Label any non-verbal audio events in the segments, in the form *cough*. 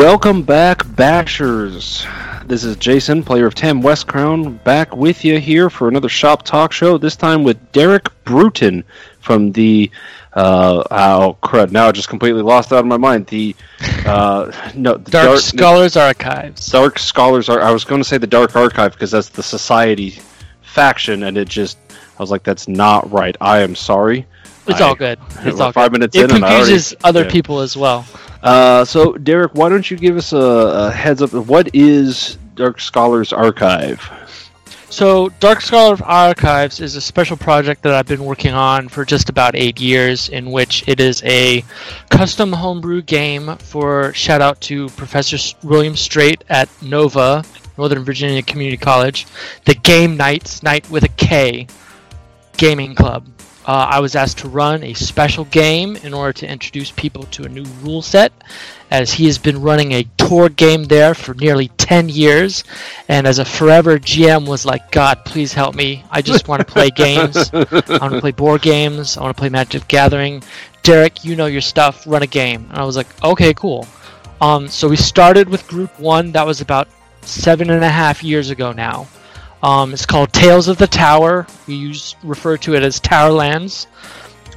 Welcome back, Bashers. This is Jason, player of Tam West Crown, back with you here for another Shop Talk Show. This time with Derek Bruton from the uh, oh crud! Now I just completely lost out of my mind. The uh, *laughs* no, the Dark, Scholars Archives. Dark Scholars are. I was going to say the Dark Archive because that's the Society faction, and it just I was like, that's not right. I am sorry. It's I- all good. *laughs* It's all five good. minutes it in I already- confuses other yeah. people as well. Uh, so, Derek, why don't you give us a, a heads up? What is Dark Scholars Archive? So, Dark Scholar Archives is a special project that I've been working on for just about eight years, in which it is a custom homebrew game for shout out to Professor William Straight at Nova, Northern Virginia Community College, the Game Nights, Night with a K, Gaming Club. Uh, I was asked to run a special game in order to introduce people to a new rule set, as he has been running a tour game there for nearly 10 years. And as a forever GM, was like, God, please help me. I just want to play *laughs* games. I want to play board games. I want to play Magic Gathering. Derek, you know your stuff. Run a game. And I was like, okay, cool. Um, so we started with Group One. That was about seven and a half years ago now. Um, it's called Tales of the Tower. We use refer to it as Towerlands.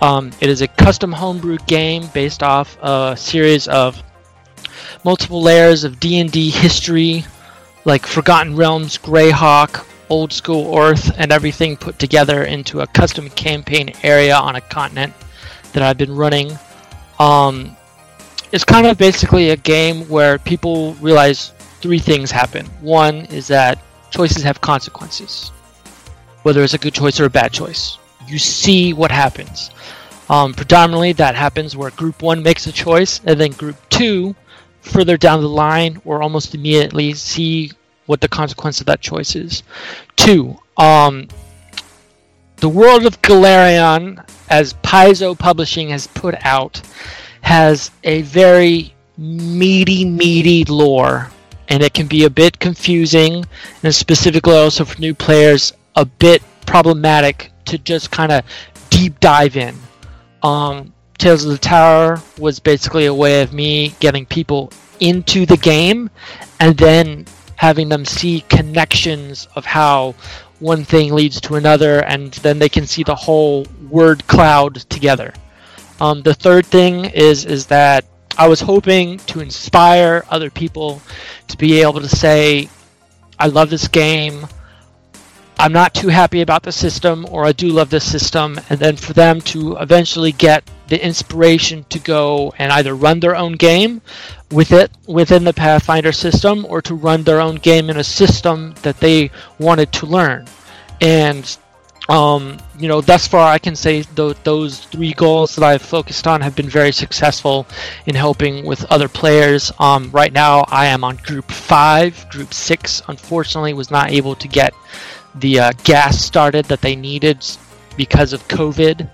Um, it is a custom homebrew game based off a series of multiple layers of D&D history, like Forgotten Realms, Greyhawk, Old School Earth, and everything put together into a custom campaign area on a continent that I've been running. Um, it's kind of basically a game where people realize three things happen. One is that choices have consequences, whether it's a good choice or a bad choice. You see what happens. Um, predominantly, that happens where Group One makes a choice, and then Group Two, further down the line, or almost immediately, see what the consequence of that choice is. Two, um, the world of Golarion, as Paizo Publishing has put out, has a very meaty, meaty lore, and it can be a bit confusing, and specifically also for new players, a bit problematic to just kind of deep dive in. Um, Tales of the Tower was basically a way of me getting people into the game and then having them see connections of how one thing leads to another, and then they can see the whole word cloud together. Um, the third thing is is that I was hoping to inspire other people to be able to say, "I love this game. I'm not too happy about the system, or I do love this system," and then for them to eventually get the inspiration to go and either run their own game with it within the Pathfinder system, or to run their own game in a system that they wanted to learn. And um, you know, thus far, I can say th- those three goals that I've focused on have been very successful in helping with other players. Um, right now, I am on Group Five. Group Six, unfortunately, was not able to get the uh, gas started that they needed because of COVID.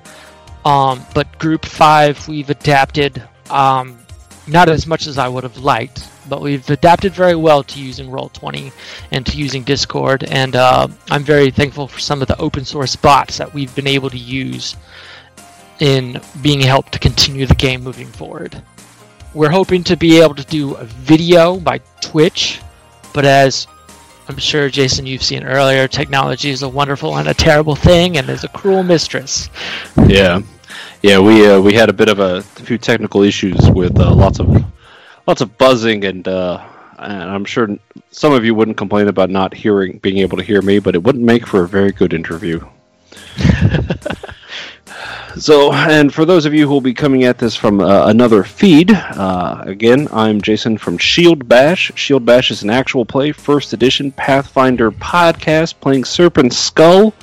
Um, but Group Five, we've adapted. Um, not as much as I would have liked, but we've adapted very well to using Roll20 and to using Discord. And uh, I'm very thankful for some of the open source bots that we've been able to use in being helped to continue the game moving forward. We're hoping to be able to do a video by Twitch, but as I'm sure Jason you've seen earlier, technology is a wonderful and a terrible thing, and is a cruel mistress. Yeah, yeah. We uh, we had a bit of a, few technical issues with uh, lots of lots of buzzing and. Uh, and I'm sure some of you wouldn't complain about not hearing, being able to hear me, but it wouldn't make for a very good interview. *laughs* So, and for those of you who will be coming at this from uh, another feed, uh, again, I'm Jason from Shield Bash. Shield Bash is an actual play, first edition Pathfinder podcast playing Serpent Skull,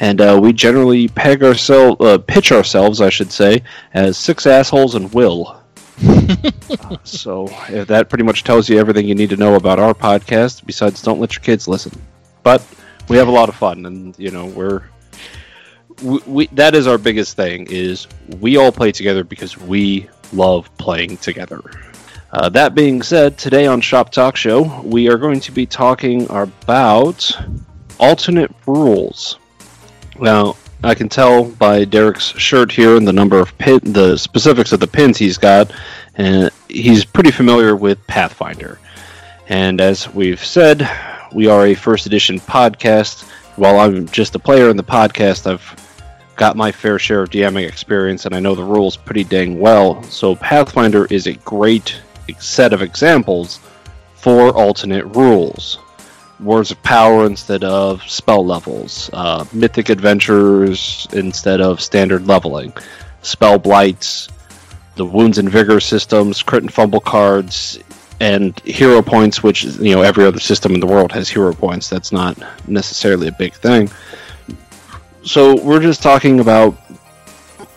and uh, we generally peg ourselves, uh, pitch ourselves, I should say, as six assholes and will. *laughs* So, that pretty much tells you everything you need to know about our podcast, besides don't let your kids listen. But we have a lot of fun, and you know we're we, we that is our biggest thing is we all play together because we love playing together. Uh, that being said, today on Shop Talk Show, we are going to be talking about alternate rules. Now, I can tell by Derek's shirt here and the number of pin, the specifics of the pins he's got, and he's pretty familiar with Pathfinder. And as we've said, we are a first edition podcast. While I'm just a player in the podcast, I've got my fair share of DMing experience and I know the rules pretty dang well. So Pathfinder is a great set of examples for alternate rules. Words of power instead of spell levels, uh, mythic adventures instead of standard leveling, spell blights, the wounds and vigor systems, crit and fumble cards, and hero points, which you know every other system in the world has hero points. That's not necessarily a big thing. So we're just talking about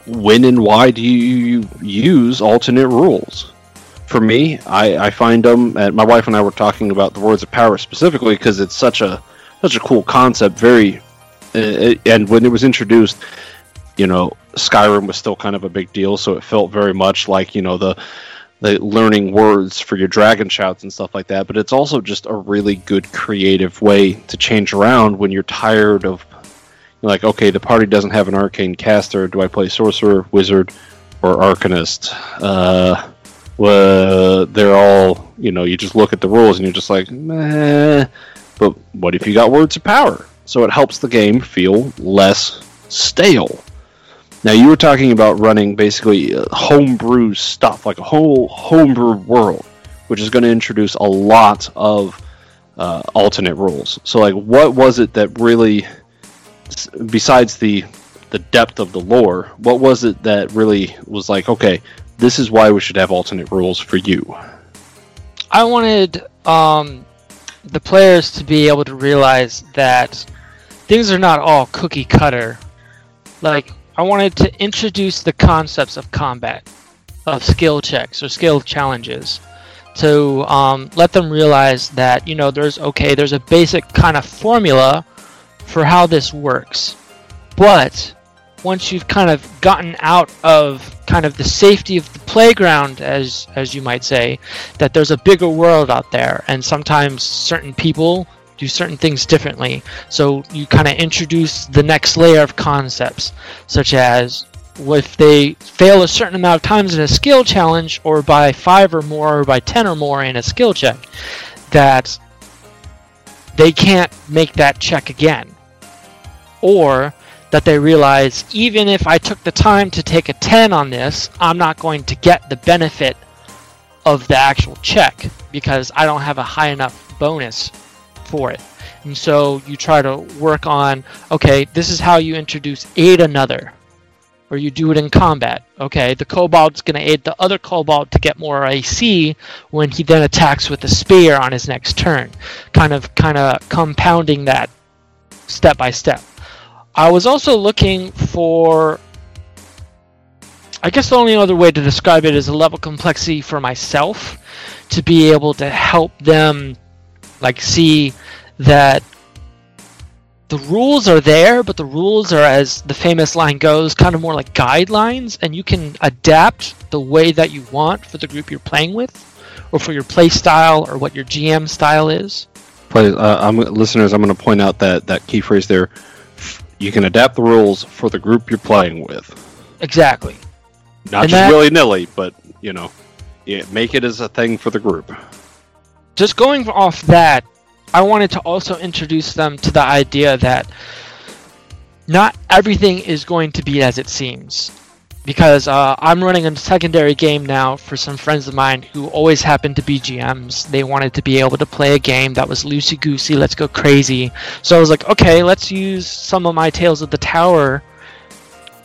when and why do you use alternate rules? For me, I, I find them. And my wife and I were talking about the words of power specifically because it's such a such a cool concept. Very, uh, and when it was introduced, you know, Skyrim was still kind of a big deal, so it felt very much like you know the the learning words for your dragon shouts and stuff like that. But it's also just a really good creative way to change around when you're tired of like, okay, the party doesn't have an arcane caster. Do I play sorcerer, wizard, or arcanist? Uh, well, they're all you know. You just look at the rules and you're just like, meh. But what if you got words of power? So it helps the game feel less stale. Now you were talking about running basically uh, homebrew stuff, like a whole homebrew world, which is going to introduce a lot of uh, alternate rules. So, like, what was it that really, besides the the depth of the lore, what was it that really was like, okay, this is why we should have alternate rules for you? I wanted um, the players to be able to realize that things are not all cookie cutter. Like I wanted to introduce the concepts of combat, of skill checks or skill challenges, to um, let them realize that you know there's okay, there's a basic kind of formula for how this works, but once you've kind of gotten out of kind of the safety of the playground as as you might say that there's a bigger world out there and sometimes certain people do certain things differently. So you kind of introduce the next layer of concepts, such as if they fail a certain amount of times in a skill challenge, or by five or more, or by ten or more in a skill check, that they can't make that check again. Or that they realize even if I took the time to take a 10 on this, I'm not going to get the benefit of the actual check because I don't have a high enough bonus for it. And so you try to work on, okay, this is how you introduce aid another. Or you do it in combat. Okay, the kobold's going to aid the other kobold to get more AC when he then attacks with a spear on his next turn. Kind of kind of compounding that step by step. I was also looking for I guess the only other way to describe it is a level complexity for myself to be able to help them like see that the rules are there, but the rules are, as the famous line goes, kind of more like guidelines, and you can adapt the way that you want for the group you're playing with, or for your play style, or what your GM style is. Play, uh, I'm, listeners, I'm going to point out that that key phrase there. You can adapt the rules for the group you're playing with. Exactly. Not and just willy nilly, but you know, yeah, make it as a thing for the group just going off that, I wanted to also introduce them to the idea that not everything is going to be as it seems. Because uh, I'm running a secondary game now for some friends of mine who always happen to be GMs. They wanted to be able to play a game that was loosey goosey, let's go crazy. So I was like, okay, let's use some of my Tales of the Tower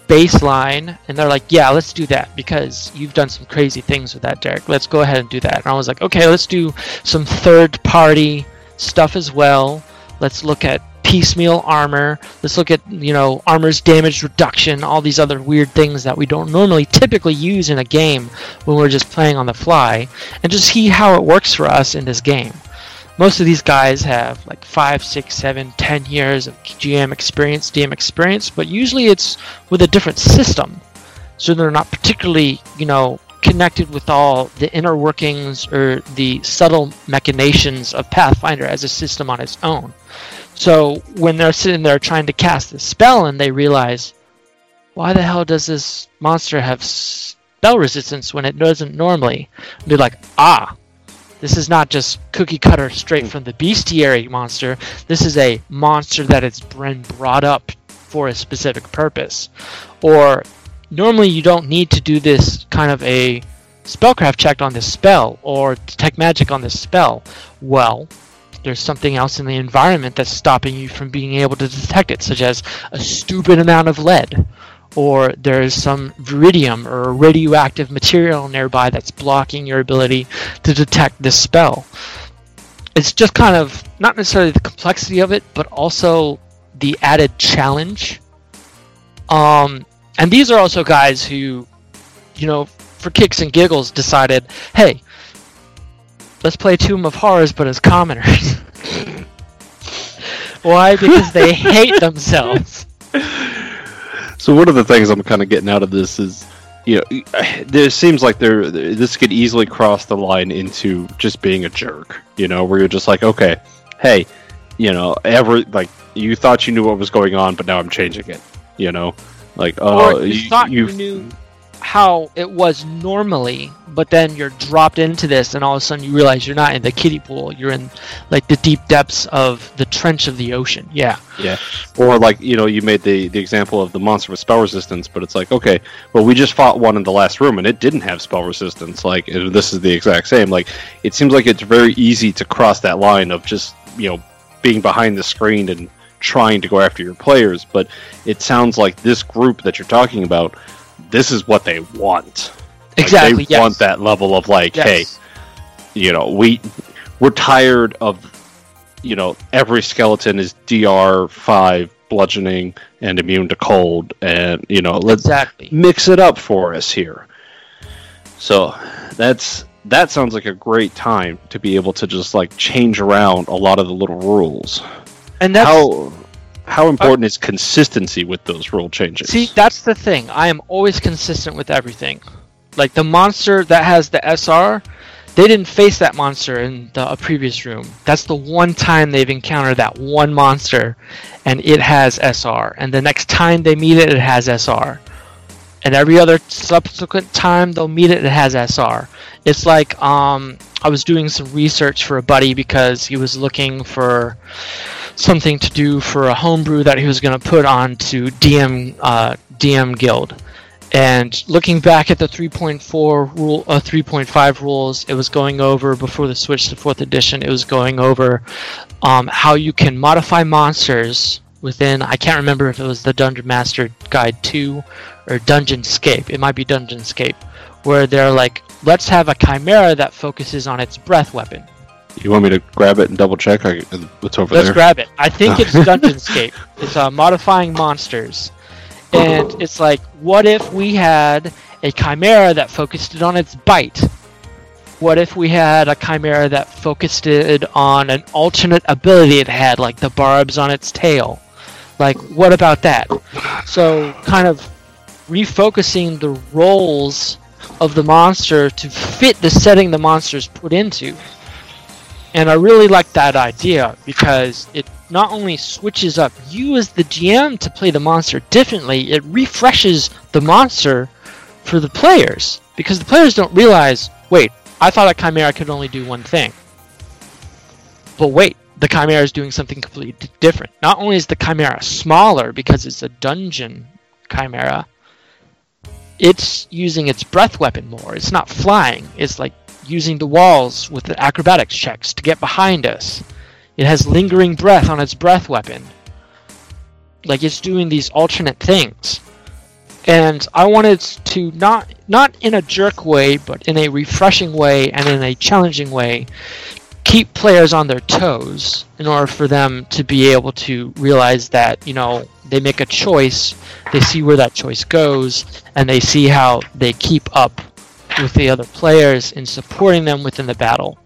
baseline and they're like yeah let's do that because you've done some crazy things with that derek let's go ahead and do that and i was like okay let's do some third party stuff as well let's look at piecemeal armor let's look at you know armor's damage reduction all these other weird things that we don't normally typically use in a game when we're just playing on the fly and just see how it works for us in this game most of these guys have like five, six, seven, ten years of GM experience, DM experience, but usually it's with a different system. So they're not particularly, you know, connected with all the inner workings or the subtle machinations of Pathfinder as a system on its own. So when they're sitting there trying to cast a spell and they realize, why the hell does this monster have spell resistance when it doesn't normally. Be like, ah, this is not just cookie cutter straight from the bestiary monster. This is a monster that has been brought up for a specific purpose. Or normally you don't need to do this kind of a spellcraft check on this spell or detect magic on this spell. Well, there's something else in the environment that's stopping you from being able to detect it, such as a stupid amount of lead, or there's some viridium or radioactive material nearby that's blocking your ability to detect this spell. It's just kind of not necessarily the complexity of it, but also the added challenge. Um, and these are also guys who, you know, for kicks and giggles, decided, hey, let's play Tomb of Horrors, but as commoners. *laughs* Why? Because they hate themselves. *laughs* So one of the things I'm kind of getting out of this is, you know, *sighs* there seems like there this could easily cross the line into just being a jerk. You know, where you're just like, okay, hey, you know, ever like you thought you knew what was going on, but now I'm changing it. You know, like oh, or you, thought you knew how it was normally, but then you're dropped into this, and all of a sudden you realize you're not in the kiddie pool. You're in like the deep depths of the trench of the ocean. Yeah. Yeah. Or like you know you made the the example of the monster with spell resistance, but it's like okay, well we just fought one in the last room and it didn't have spell resistance. Like this is the exact same. Like it seems like it's very easy to cross that line of just you know being behind the screen and trying to go after your players, but it sounds like this group that you're talking about, this is what they want. Exactly. Like they yes. want that level of like, Yes. hey, you know, we we're tired of you know every skeleton is DR five bludgeoning and immune to cold, and you know let's Exactly. mix it up for us here. So that's that sounds like a great time to be able to just like change around a lot of the little rules. And that's how how important is consistency with those rule changes? See, that's the thing. I am always consistent with everything. Like the monster that has the SR, they didn't face that monster in the a previous room. That's the one time they've encountered that one monster, and it has SR. And the next time they meet it, it has SR. And every other subsequent time they'll meet it, it has SR. It's like um, I was doing some research for a buddy because he was looking for something to do for a homebrew that he was going to put onto DM uh, DM Guild. And looking back at the 3.4 rule, uh, 3.5 rules, it was going over before the switch to fourth edition. It was going over um, how you can modify monsters within. I can't remember if it was the Dungeon Master Guide 2 or Dungeon Dungeonscape. It might be Dungeon Dungeonscape, where they're like, let's have a chimera that focuses on its breath weapon. you want me to grab it and double check? I, it's over there. Let's grab it. I think it's Dungeon *laughs* Dungeonscape. It's uh, modifying monsters, and it's like, what if we had a chimera that focused it on its bite? What if we had a chimera that focused it on an alternate ability it had, like the barbs on its tail? Like, what about that? So, kind of refocusing the roles of the monster to fit the setting the monster's put into. And I really like that idea because it not only switches up you as the GM to play the monster differently, it refreshes the monster for the players. Because the players don't realize, wait, I thought a Chimera could only do one thing. But wait, the Chimera is doing something completely different. Not only is the Chimera smaller because it's a dungeon Chimera, it's using its breath weapon more. It's not flying. It's like using the walls with the acrobatics checks to get behind us. It has lingering breath on its breath weapon. Like it's doing these alternate things. And I wanted to not not in a jerk way, but in a refreshing way and in a challenging way, keep players on their toes in order for them to be able to realize that, you know, they make a choice, they see where that choice goes, and they see how they keep up with the other players in supporting them within the battle.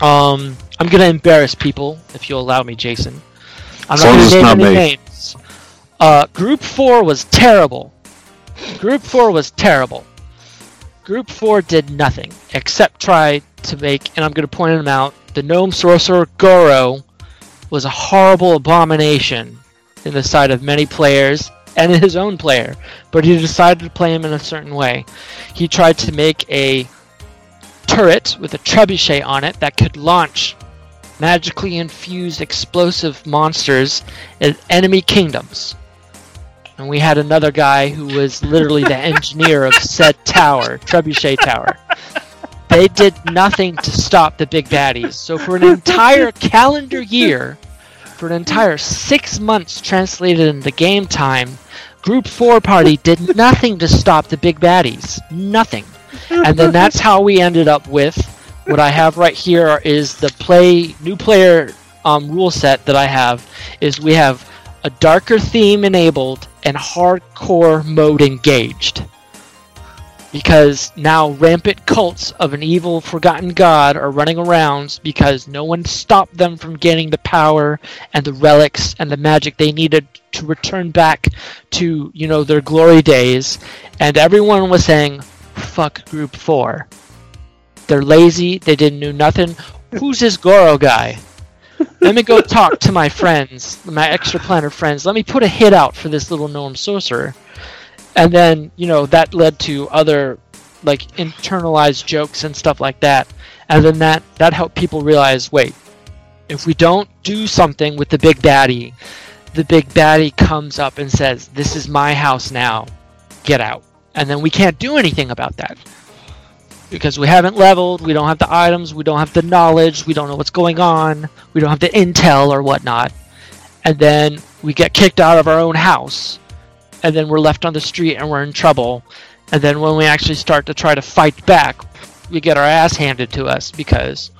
Um, I'm gonna embarrass people if you'll allow me, Jason. I'm As long gonna name any me. names. Uh, group four was terrible. Group four was terrible. Group four did nothing except try to make, and I'm gonna point them out. The gnome sorcerer Goro was a horrible abomination in the sight of many players and his own player, but he decided to play him in a certain way. He tried to make a turret with a trebuchet on it that could launch magically infused explosive monsters in enemy kingdoms. And we had another guy who was literally the engineer of said tower, Trebuchet Tower. They did nothing to stop the big baddies. So for an entire calendar year, for an entire six months translated into game time, Group 4 Party did nothing to stop the big baddies. Nothing. And then that's how we ended up with what I have right here is the play new player um, rule set that I have is we have a darker theme enabled and hardcore mode engaged. Because now rampant cults of an evil forgotten god are running around because no one stopped them from getting the power and the relics and the magic they needed to return back to, you know, their glory days. And everyone was saying, fuck group four. They're lazy, they didn't do nothing. Who's this Goro guy? Let me go *laughs* talk to my friends, my extra planet friends. Let me put a hit out for this little gnome sorcerer. And then, you know, that led to other like internalized jokes and stuff like that. And then that that helped people realize, wait, if we don't do something with the big baddie, the big baddie comes up and says, "This is my house now. Get out." And then we can't do anything about that because we haven't leveled, we don't have the items, we don't have the knowledge, we don't know what's going on, we don't have the intel or whatnot. And then we get kicked out of our own house, and then we're left on the street and we're in trouble. And then when we actually start to try to fight back, we get our ass handed to us because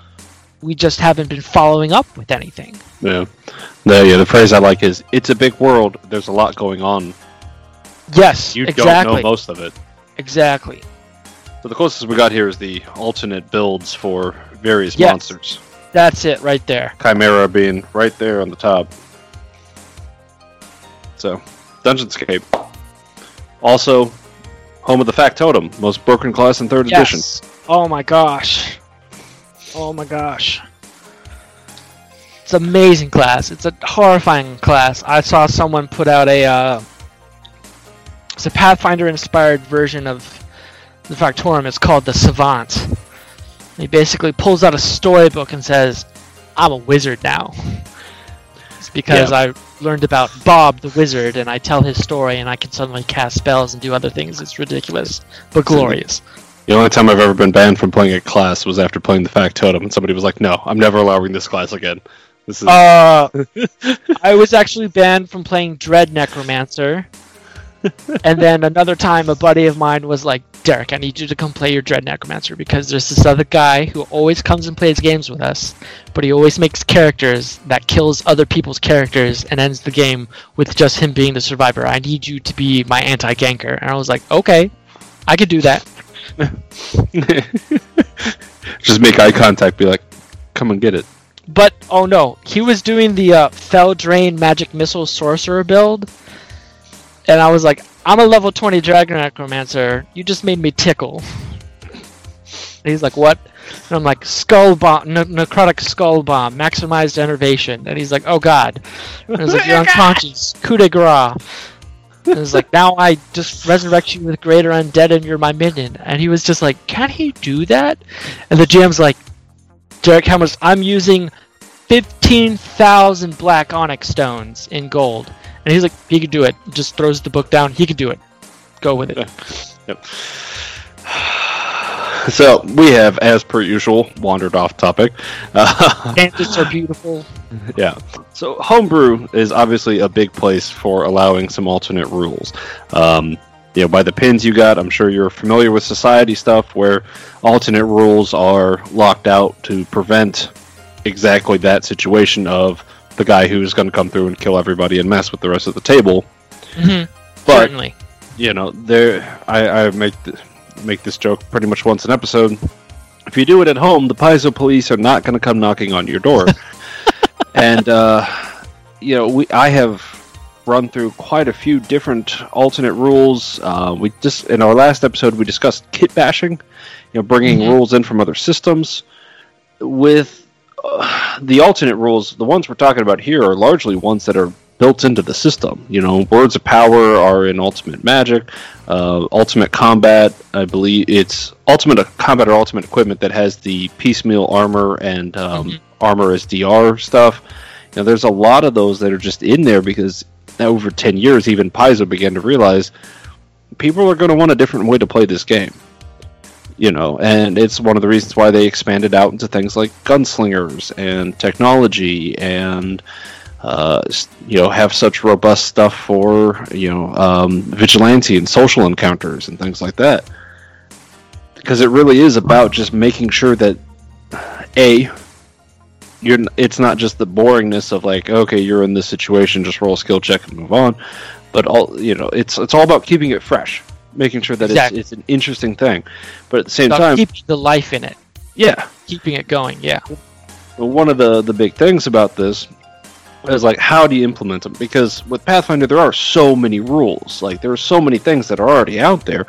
we just haven't been following up with anything. Yeah. The, yeah, the phrase I like is it's a big world, there's a lot going on. Yes, You exactly. don't know most of it. Exactly. So the closest we got here is the alternate builds for various Yes. monsters. That's it right there. Chimera being right there on the top. So, Dungeonscape. Also, home of the Factotum, most broken class in third edition. Yes. Oh my gosh. Oh my gosh. It's amazing class. It's a horrifying class. I saw someone put out a uh, it's a Pathfinder inspired version of the Factotum. It's called the Savant. He basically pulls out a storybook and says, "I'm a wizard now." *laughs* It's because I learned about Bob the wizard, and I tell his story, and I can suddenly cast spells and do other things. It's ridiculous, but glorious. The only time I've ever been banned from playing a class was after playing the Factotum, and somebody was like, "No, I'm never allowing this class again." This is Uh, *laughs* I was actually banned from playing Dread Necromancer. And then another time, a buddy of mine was like, Derek, I need you to come play your Dread Necromancer because there's this other guy who always comes and plays games with us, but he always makes characters that kills other people's characters and ends the game with just him being the survivor. I need you to be my anti ganker. And I was like, okay, I could do that. *laughs* just make eye contact, be like, "Come and get it." But oh no, he was doing the uh, Fell Drain Magic Missile Sorcerer build, and I was like, "I'm a level 20 Dragon Necromancer. You just made me tickle." And *laughs* he's like, "What?" And I'm like, "Skull bomb, ne- necrotic skull bomb, maximized enervation." And he's like, "Oh God!" And I was like, *laughs* "You're oh, unconscious, coup de grace." And it's like, now I just resurrect you with greater undead and you're my minion. And he was just like, can he do that? And the GM's like, Derek Helmers, I'm using 15,000 black onyx stones in gold. And he's like, he could do it. Just throws the book down. He could do it. Go with it. *laughs* Yep. So we have, as per usual, wandered off topic. *laughs* Dances are beautiful. yeah. So homebrew is obviously a big place for allowing some alternate rules. Um, you know, by the pins you got, I'm sure you're familiar with society stuff where alternate rules are locked out to prevent exactly that situation of the guy who's going to come through and kill everybody and mess with the rest of the table. hmm But Certainly. you know, there I, I make th- make this joke pretty much once an episode. If you do it at home, the Paizo police are not going to come knocking on your door. *laughs* and uh, you know, we I have run through quite a few different alternate rules. Uh, we just in our last episode we discussed kit bashing, you know, bringing Mhm. rules in from other systems. With uh, *sighs* the alternate rules, the ones we're talking about here are largely ones that are built into the system. You know, words of power are in Ultimate Magic, uh, Ultimate Combat. I believe it's Ultimate Combat or Ultimate Equipment that has the piecemeal armor and um, mm-hmm. armor as DR stuff. You know, there's a lot of those that are just in there because over 10 years, even Paizo began to realize people are going to want a different way to play this game you know, and it's one of the reasons why they expanded out into things like gunslingers and technology and uh, you know have such robust stuff for you know um, vigilante and social encounters and things like that. Because it really is about just making sure that a you're it's not just the boringness of like okay you're in this situation just roll a skill check and move on but all you know it's it's all about keeping it fresh making sure that exactly. it's, it's an interesting thing. But at the same time, keeping the life in it. Yeah, keeping it going. Yeah. Well, one of the the big things about this is like how do you implement them? Because with Pathfinder, there are so many rules. Like there are so many things that are already out there,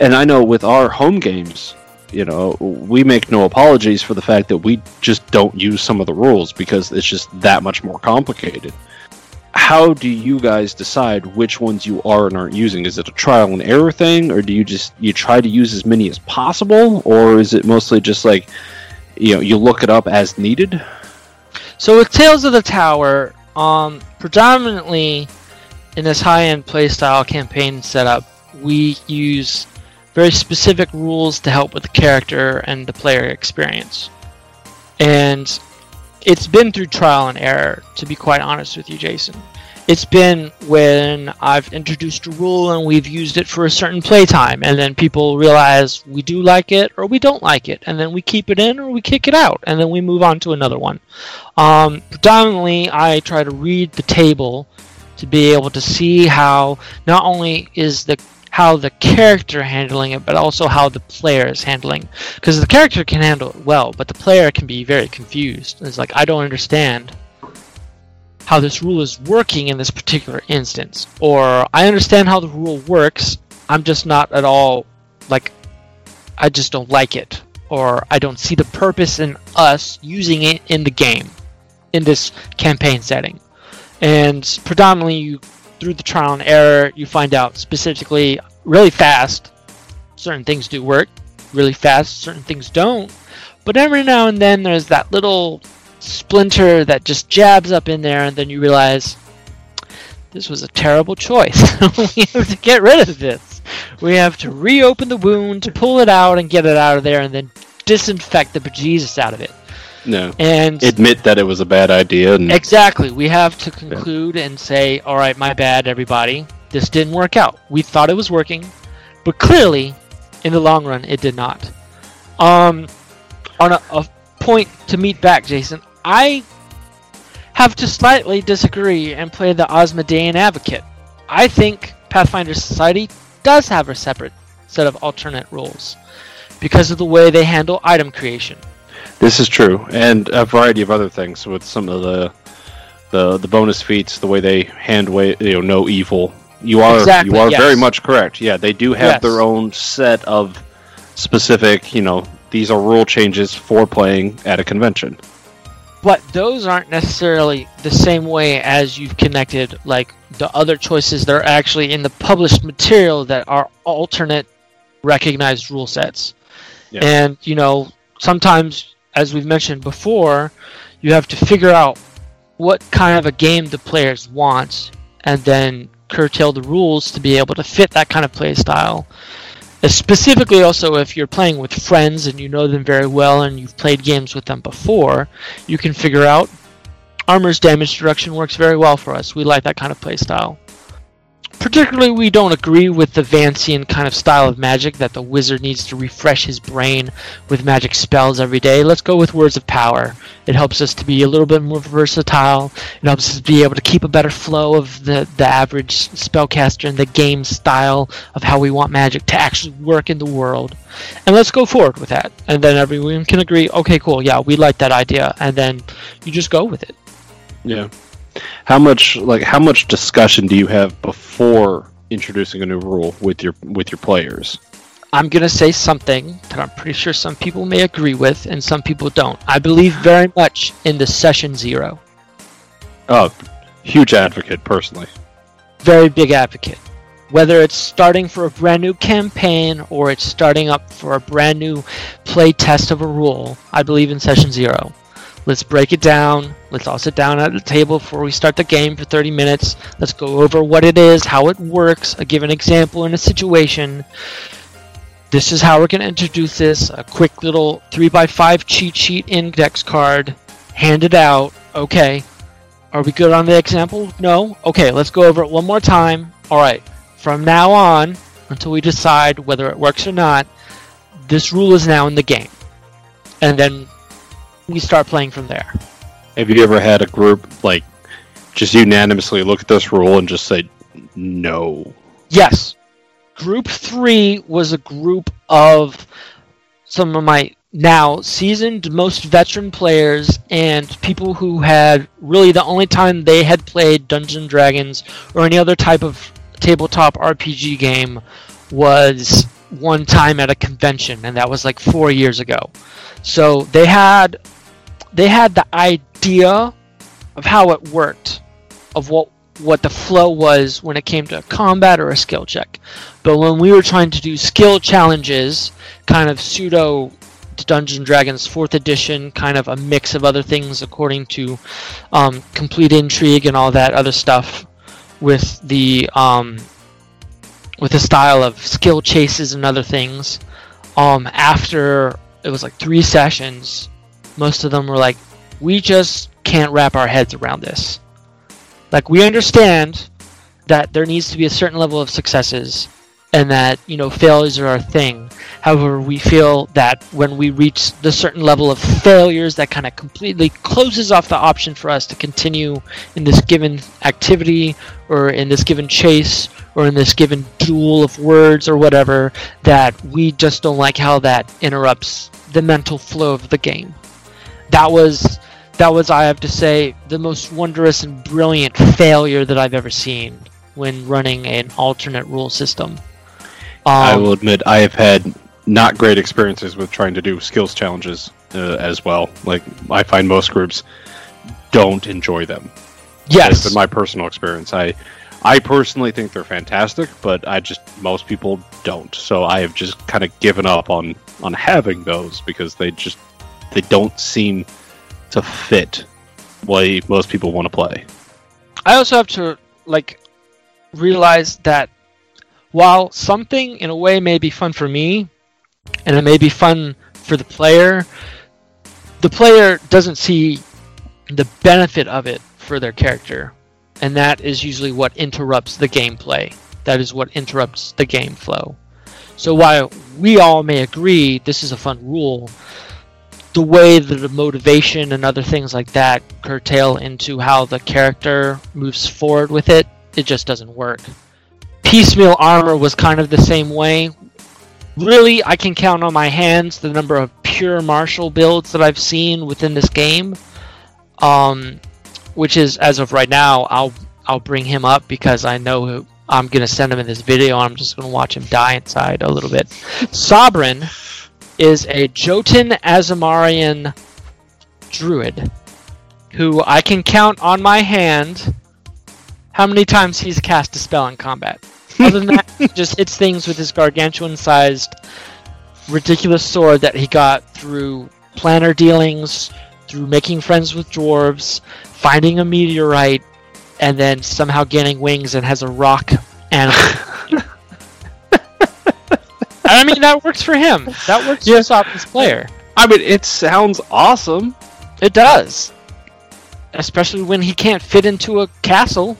and I know with our home games. You know, we make no apologies for the fact that we just don't use some of the rules because it's just that much more complicated how do you guys decide which ones you are and aren't using? Is it a trial and error thing, or do you just you try to use as many as possible, or is it mostly just like you know you look it up as needed? So with Tales of the Tower, um, predominantly in this high-end playstyle campaign setup, we use very specific rules to help with the character and the player experience. And it's been through trial and error, to be quite honest with you, Jason. It's been when I've introduced a rule and we've used it for a certain playtime, and then people realize we do like it or we don't like it, and then we keep it in or we kick it out, and then we move on to another one. Um, predominantly, I try to read the table to be able to see how not only is the how the character handling it, but also how the player is handling. Because the character can handle it well, but the player can be very confused. It's like I don't understand how this rule is working in this particular instance, or I understand how the rule works. I'm just not at all like I just don't like it, or I don't see the purpose in us using it in the game, in this campaign setting. And predominantly, you through the trial and error, you find out specifically really fast certain things do work, really fast certain things don't. But every now and then there's that little splinter that just jabs up in there, and then you realize this was a terrible choice. *laughs* we have to get rid of this. We have to reopen the wound, to pull it out, and get it out of there, and then disinfect the bejesus out of it. No. And admit that it was a bad idea. And... Exactly. We have to conclude yeah. and say, all right, my bad, everybody. This didn't work out. We thought it was working, but clearly, in the long run, it did not. Um, on a, a point to meet back, Jason, I have to slightly disagree and play the Asmodean advocate. I think Pathfinder Society does have a separate set of alternate rules because of the way they handle item creation. This is true, and a variety of other things with some of the the the bonus feats, the way they hand way you know no evil. You are exactly, you are yes. very much correct. Yeah, they do have yes. their own set of specific. You know, these are rule changes for playing at a convention. But those aren't necessarily the same way as you've connected like the other choices that are actually in the published material that are alternate recognized rule sets. Yeah. And you know, sometimes as we've mentioned before, you have to figure out what kind of a game the players want and then curtail the rules to be able to fit that kind of play style. Uh, specifically, also, if you're playing with friends and you know them very well and you've played games with them before, you can figure out armor's damage destruction works very well for us. We like that kind of play style. Particularly, we don't agree with the Vancian kind of style of magic that the wizard needs to refresh his brain with magic spells every day. Let's go with Words of Power. It helps us to be a little bit more versatile. It helps us to be able to keep a better flow of the, the average spellcaster and the game style of how we want magic to actually work in the world. And let's go forward with that. And then everyone can agree, okay, cool, yeah, we like that idea. And then you just go with it. Yeah how much like how much discussion do you have before introducing a new rule with your with your players? I'm going to say something that I'm pretty sure some people may agree with and some people don't. I believe very much in the session zero. Oh, Huge advocate, personally. Very big advocate. Whether it's starting for a brand new campaign or it's starting up for a brand new play test of a rule, I believe in session zero. Let's break it down. Let's all sit down at the table before we start the game for 30 minutes. Let's go over what it is, how it works, I give an example in a situation. This is how we're going to introduce this. A quick little 3x5 cheat sheet index card. Hand it out. Okay. Are we good on the example? No? Okay, let's go over it one more time. Alright. From now on, until we decide whether it works or not, this rule is now in the game. And then we start playing from there. Have you ever had a group like just unanimously look at this rule and just say no? Yes. Group three was a group of some of my now seasoned, most veteran players and people who had really the only time they had played Dungeons Dragons or any other type of tabletop RPG game was one time at a convention, and that was like four years ago. So they had they had the idea of how it worked, of what what the flow was when it came to combat or a skill check. But when we were trying to do skill challenges, kind of pseudo Dungeons and Dragons fourth edition, kind of a mix of other things according to um, complete intrigue and all that other stuff, with the um, with the style of skill chases and other things. Um, after it was like three sessions, most of them were like, "We just can't wrap our heads around this." Like we understand that there needs to be a certain level of successes and that, you know, failures are a thing. However, we feel that when we reach the certain level of failures that kind of completely closes off the option for us to continue in this given activity or in this given chase or in this given duel of words or whatever that we just don't like how that interrupts the mental flow of the game. That was that was, I have to say, the most wondrous and brilliant failure that I've ever seen when running an alternate rule system. Um, I will admit I have had not great experiences with trying to do skills challenges uh, as well. Like I find most groups don't enjoy them. Yes, It's been my personal experience. I I personally think they're fantastic, but I just most people don't. So I have just kind of given up on on having those because they just they don't seem to fit way most people want to play. I also have to like realize that while something in a way may be fun for me and it may be fun for the player, the player doesn't see the benefit of it for their character. And that is usually what interrupts the gameplay. That is what interrupts the game flow. So while we all may agree this is a fun rule, the way that the motivation and other things like that curtail into how the character moves forward with it, it just doesn't work. Piecemeal armor was kind of the same way. Really, I can count on my hands the number of pure martial builds that I've seen within this game. Um, which is as of right now, I'll I'll bring him up because I know I'm gonna send him in this video. and I'm just gonna watch him die inside a little bit. Sobrin is a Jotun Azamarian druid who I can count on my hand how many times he's cast a spell in combat. *laughs* Other than that, he just hits things with his gargantuan sized, ridiculous sword that he got through planar dealings, through making friends with dwarves, finding a meteorite, and then somehow gaining wings and has a rock animal. *laughs* I mean, that works for him. That works Yeah. for Sopham's player. I mean, it sounds awesome. It does. Especially when he can't fit into a castle.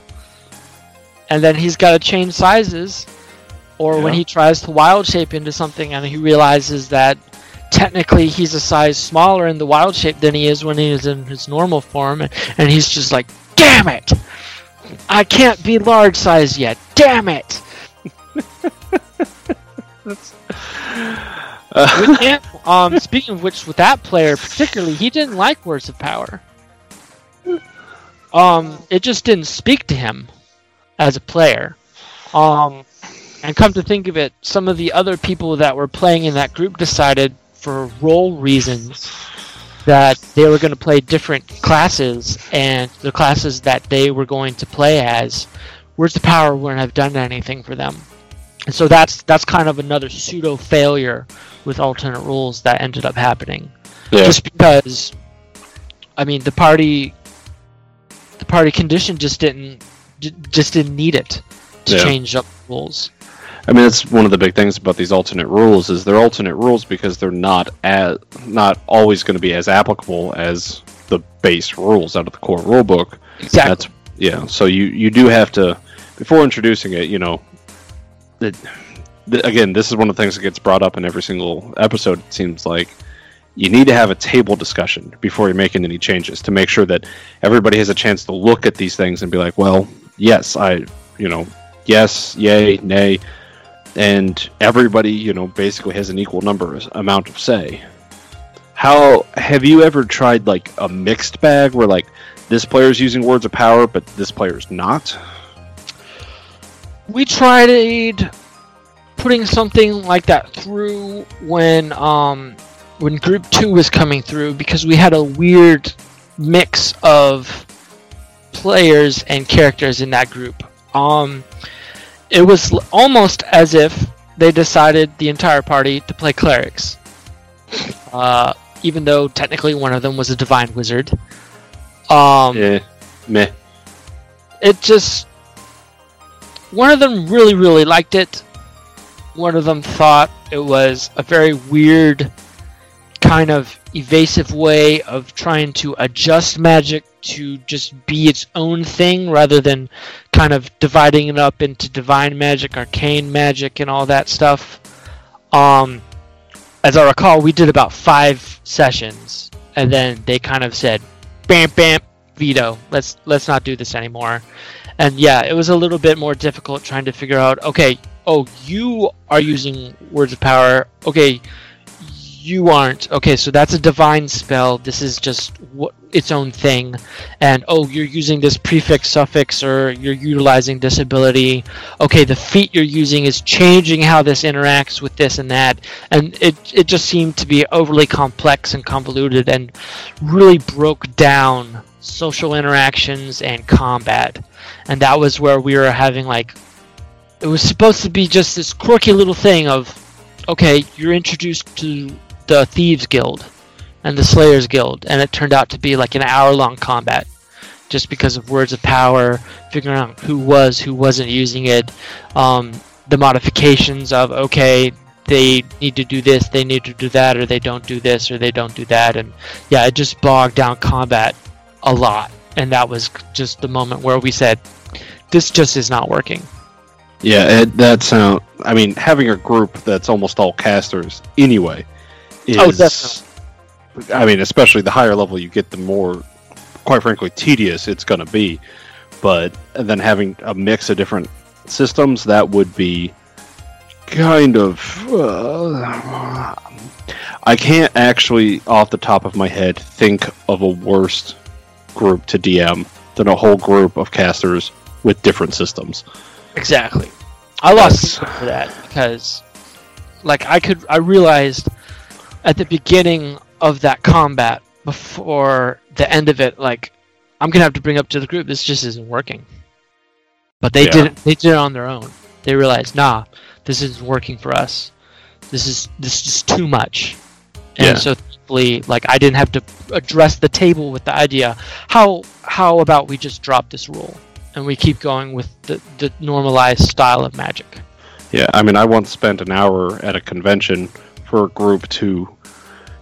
And then he's got to change sizes. Or when he tries to wild shape into something and he realizes that technically he's a size smaller in the wild shape than he is when he is in his normal form. And he's just like, damn it! I can't be large size yet. Damn it! *laughs* Him, um, speaking of which, with that player particularly, he didn't like Words of Power. Um, it just didn't speak to him as a player. Um, and come to think of it, some of the other people that were playing in that group decided, for role reasons, that they were going to play different classes, and the classes that they were going to play as, Words of Power wouldn't have done anything for them. And so that's that's kind of another pseudo failure with alternate rules that ended up happening. Yeah. Just because, I mean, the party, the party condition just didn't just didn't need it to Yeah. change up the rules. I mean, that's one of the big things about these alternate rules is they're alternate rules because they're not as not always going to be as applicable as the base rules out of the core rulebook. Exactly. That's yeah. So you you do have to before introducing it. You know, again, this is one of the things that gets brought up in every single episode. It seems like you need to have a table discussion before you're making any changes to make sure that everybody has a chance to look at these things and be like, well, yes, I, you know, yes, yay, nay, and everybody, you know, basically has an equal number amount of say. How have you ever tried like a mixed bag where like this player's using words of power, but this player's not? We tried putting something like that through when um when group 2 was coming through because we had a weird mix of players and characters in that group. Um it was almost as if they decided the entire party to play clerics. Uh even though technically one of them was a divine wizard. Um Yeah, meh. it just one of them really really liked it. One of them thought it was a very weird kind of evasive way of trying to adjust magic to just be its own thing rather than kind of dividing it up into divine magic arcane magic and all that stuff. Um as i recall we did about five sessions and then they kind of said bam bam veto. Let's let's not do this anymore and yeah it was a little bit more difficult trying to figure out okay oh you are using words of power. Okay you aren't. Okay so that's a divine spell. This is just w- its own thing. And oh you're using this prefix suffix or you're utilizing this ability. Okay the feat you're using is changing how this interacts with this and that. And it it just seemed to be overly complex and convoluted and really broke down social interactions and combat. And that was where we were having like it was supposed to be just this quirky little thing of okay you're introduced to the thieves guild and the slayers guild. And it turned out to be like an hour long combat just because of words of power figuring out who was who wasn't using it um, the modifications of okay they need to do this they need to do that or they don't do this or they don't do that. And yeah it just bogged down combat a lot and that was just the moment where we said this just is not working Yeah, it, that sound. I mean, having a group that's almost all casters anyway is. Oh, definitely. I mean, especially the higher level you get, the more, quite frankly, tedious it's going to be. But then having a mix of different systems, that would be kind of. Uh, I can't actually, off the top of my head, think of a worse group to DM than a whole group of casters with different systems. Exactly. I lost for that because, like, I could I realized at the beginning of that combat before the end of it, like, I'm gonna have to bring up to the group this just isn't working. But they Yeah. did it. They did it on their own. They realized, nah, this isn't working for us. This is this is too much. And Yeah. so, thankfully, like, I didn't have to address the table with the idea. How how about we just drop this rule? and we keep going with the, the normalized style of magic. Yeah, I mean, I once spent an hour at a convention for a group to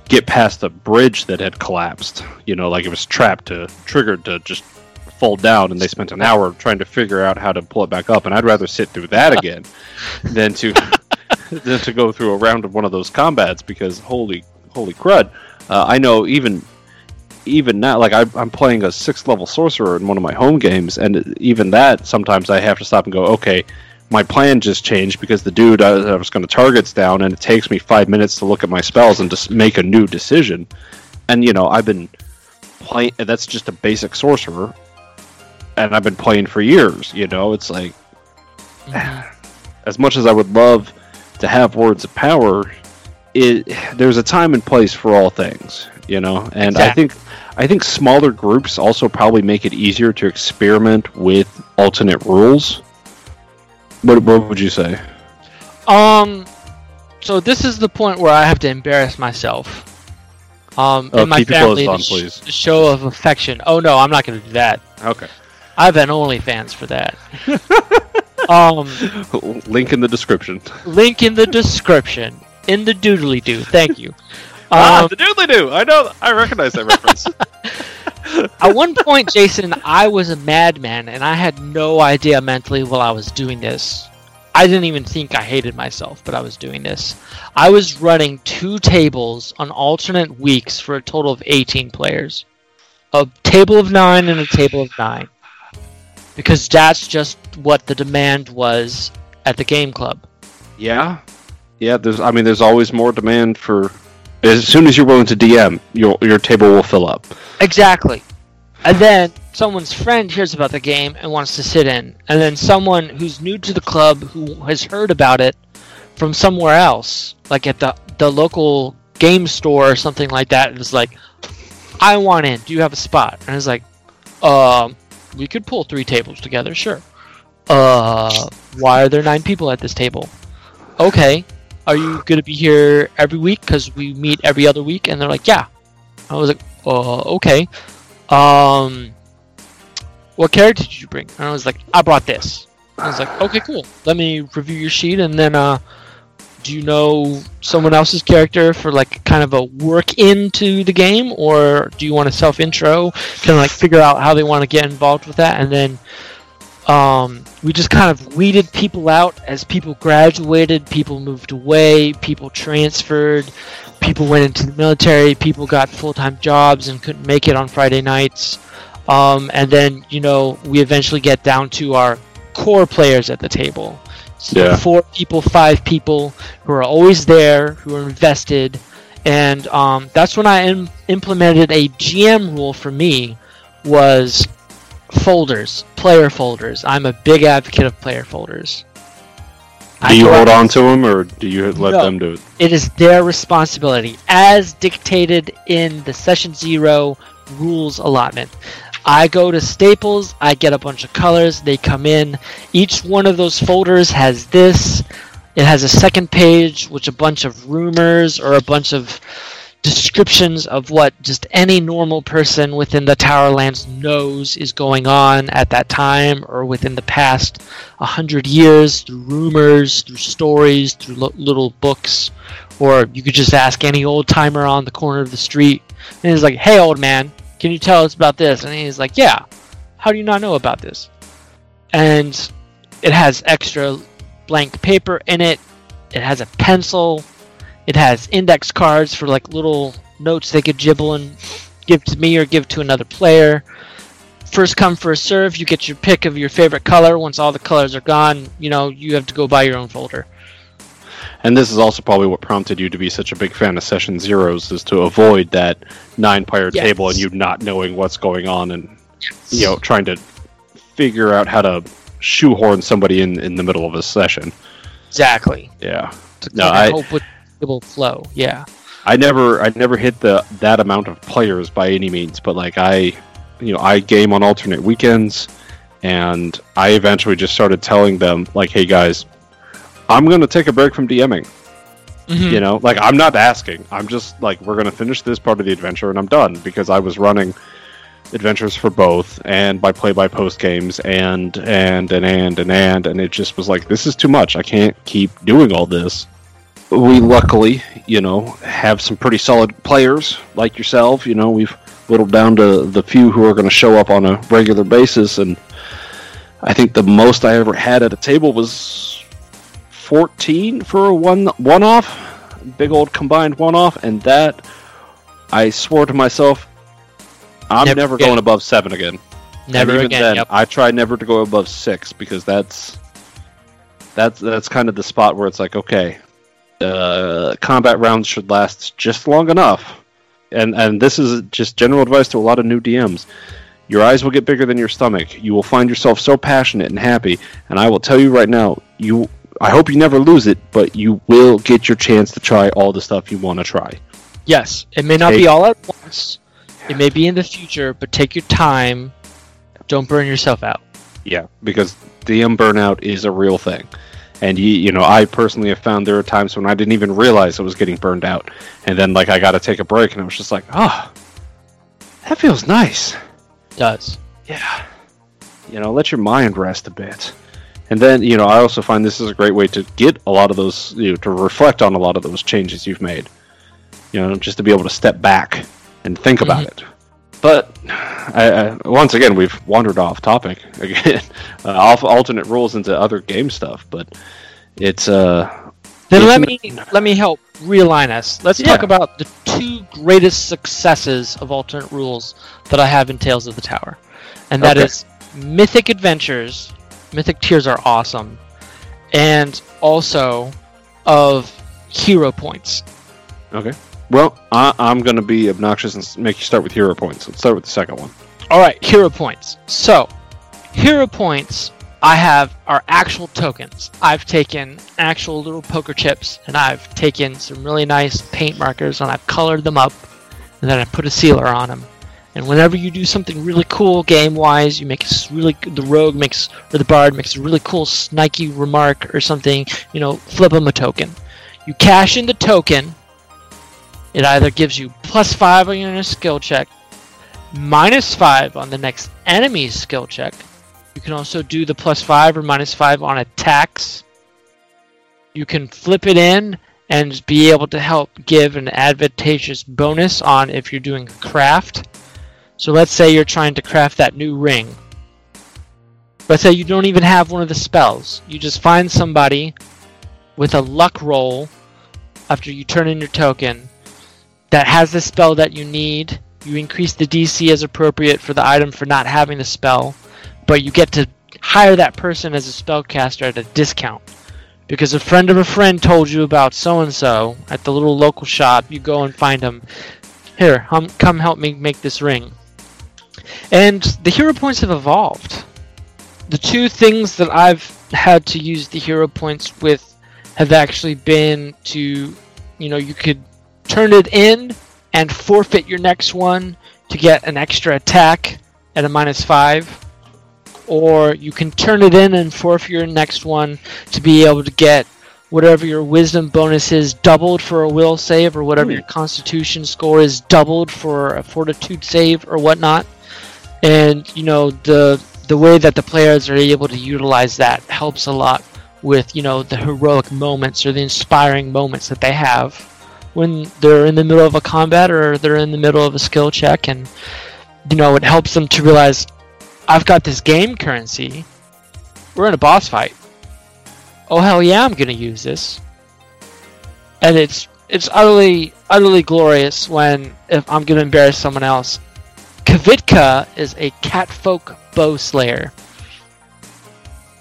get past a bridge that had collapsed. You know, like it was trapped to triggered to just fall down, and they spent an hour trying to figure out how to pull it back up. And I'd rather sit through that again *laughs* than to *laughs* than to go through a round of one of those combats because holy holy crud! Uh, I know even even now, like I, I'm playing a sixth level sorcerer in one of my home games, and even that sometimes I have to stop and go, okay, my plan just changed because the dude I, I was going to target's down, and it takes me five minutes to look at my spells and just make a new decision. And you know, I've been playing. That's just a basic sorcerer, and I've been playing for years. You know, it's like *sighs* as much as I would love to have words of power, it there's a time and place for all things. you know. And exactly. I think I think smaller groups also probably make it easier to experiment with alternate rules. What, what would you say? Um, so this is the point where I have to embarrass myself. Um, oh, in my family, on, sh- show of affection. Oh no, I'm not going to do that. Okay. I have an OnlyFans for that. *laughs* um, *laughs* link in the description. Link in the description. In the doodly doo. Thank you. *laughs* ah, um, the doodly doo. I know. I recognize that reference. *laughs* At one point, Jason, I was a madman, and I had no idea mentally while I was doing this. I didn't even think I hated myself, but I was doing this. I was running two tables on alternate weeks for a total of 18 players. A table of nine and a table of nine. Because that's just what the demand was at the game club. Yeah. Yeah, there's I mean there's always more demand for as soon as you're willing to DM, your your table will fill up. Exactly. And then someone's friend hears about the game and wants to sit in. And then someone who's new to the club who has heard about it from somewhere else, like at the the local game store or something like that, is like, I want in. Do you have a spot? And it's like, um, we could pull three tables together, sure. Uh, why are there nine people at this table? Okay, are you gonna be here every week? Because we meet every other week. And they're like, yeah. I was like, uh, okay. Um, what character did you bring? And I was like, I brought this. I was like, okay, cool. Let me review your sheet, and then, uh, do you know someone else's character for like kind of a work into the game, or do you want a self intro? Kind of like figure out how they want to get involved with that, and then um, we just kind of weeded people out as people graduated, people moved away, people transferred, people went into the military, people got full time jobs and couldn't make it on Friday nights. Um, and then, you know, we eventually get down to our core players at the table. So yeah. four people, five people who are always there, who are invested. And um, that's when I Im- implemented a GM rule for me was folders, player folders. I'm a big advocate of player folders. Do you hold on to them, or do you let no, them do it? It is their responsibility, as dictated in the Session Zero rules allotment. I go to Staples, I get a bunch of colors, they come in. Each one of those folders has this. It has a second page, which a bunch of rumors or a bunch of descriptions of what just any normal person within the Towerlands knows is going on at that time or within the past 100 years through rumors, through stories, through lo- little books. Or you could just ask any old timer on the corner of the street. And he's like, hey, old man, can you tell us about this? And he's like, yeah. How do you not know about this? And it has extra blank paper in it. It has a pencil it has index cards for like little notes they could jibble and give to me or give to another player. First come, first serve. You get your pick of your favorite color. Once all the colors are gone, you know you have to go buy your own folder. And this is also probably what prompted you to be such a big fan of Session Zeros, is to avoid that nine-player yes. table and you not knowing what's going on and yes. you know trying to figure out how to shoehorn somebody in in the middle of a session. Exactly. Yeah. no, I hope with will flow. Yeah. I never I never hit the that amount of players by any means, but like I you know, I game on alternate weekends and I eventually just started telling them like, "Hey guys, I'm going to take a break from DMing." Mm-hmm. You know, like I'm not asking. I'm just like we're going to finish this part of the adventure and I'm done because I was running adventures for both and by play by post games and and and and and and and it just was like this is too much. I can't keep doing all this we luckily, you know, have some pretty solid players like yourself. You know, we've whittled down to the few who are going to show up on a regular basis, and I think the most I ever had at a table was 14 for a one one off, big old combined one off, and that I swore to myself, I'm never, never going above seven again. Never and even again. Then, yep. I try never to go above six because that's that's that's kind of the spot where it's like, okay, uh, combat rounds should last just long enough. And and this is just general advice to a lot of new DMs. Your eyes will get bigger than your stomach. You will find yourself so passionate and happy. And I will tell you right now, you I hope you never lose it, but you will get your chance to try all the stuff you want to try. Yes, it may not Take- be all at once. It may be in the future, but take your time. Don't burn yourself out. Yeah, because DM burnout is a real thing. And you, you know, I personally have found there are times when I didn't even realize I was getting burned out, and then like I got to take a break, and I was just like, oh, that feels nice. does. Yeah, you know, let your mind rest a bit. And then, you know, I also find this is a great way to get a lot of those, you know, to reflect on a lot of those changes you've made. You know, just to be able to step back and think about mm-hmm. it. I, I, once again, we've wandered off topic *laughs* again, uh, off alternate rules into other game stuff. But it's uh, Then It's let me let me help realign us. Let's talk about the two greatest successes of alternate rules that I have in Tales of the Tower, and that Okay. is Mythic Adventures. Mythic Tiers are awesome, and also of Hero Points. okay. Well, I, I'm going to be obnoxious and make you start with hero points. Let's start with the second one. All right, hero points. So, hero points I have are actual tokens. I've taken actual little poker chips and I've taken some really nice paint markers and I've colored them up and then I put a sealer on them. And whenever you do something really cool game-wise, you make a really the rogue makes or the bard makes a really cool snikey remark or something, you know, flip them a token. You cash in the token. It either gives you plus five on your skill check, minus five on the next enemy's skill check. You can also do the plus five or minus five on attacks. You can flip it in and be able to help give an advantageous bonus on if you're doing craft. So let's say you're trying to craft that new ring. Let's say you don't even have one of the spells. You just find somebody with a luck roll after you turn in your token that has the spell that you need. You increase the DC as appropriate for the item for not having the spell, but you get to hire that person as a spellcaster at a discount. Because a friend of a friend told you about so and so at the little local shop, you go and find them. Here, hum, come help me make this ring. And the hero points have evolved. The two things that I've had to use the hero points with have actually been to, you know, you could turn it in and forfeit your next one to get an extra attack at a minus five. Or you can turn it in and forfeit your next one to be able to get whatever your wisdom bonus is doubled for a will save, or whatever Hmm. your constitution score is doubled for a fortitude save or whatnot. And you know the the way that the players are able to utilize that helps a lot with you know the heroic moments or the inspiring moments that they have when they're in the middle of a combat or they're in the middle of a skill check and you know it helps them to realize I've got this game currency. We're in a boss fight. Oh hell yeah, I'm gonna use this. And it's it's utterly utterly glorious when if I'm gonna embarrass someone else. Kavitka is a catfolk bow slayer.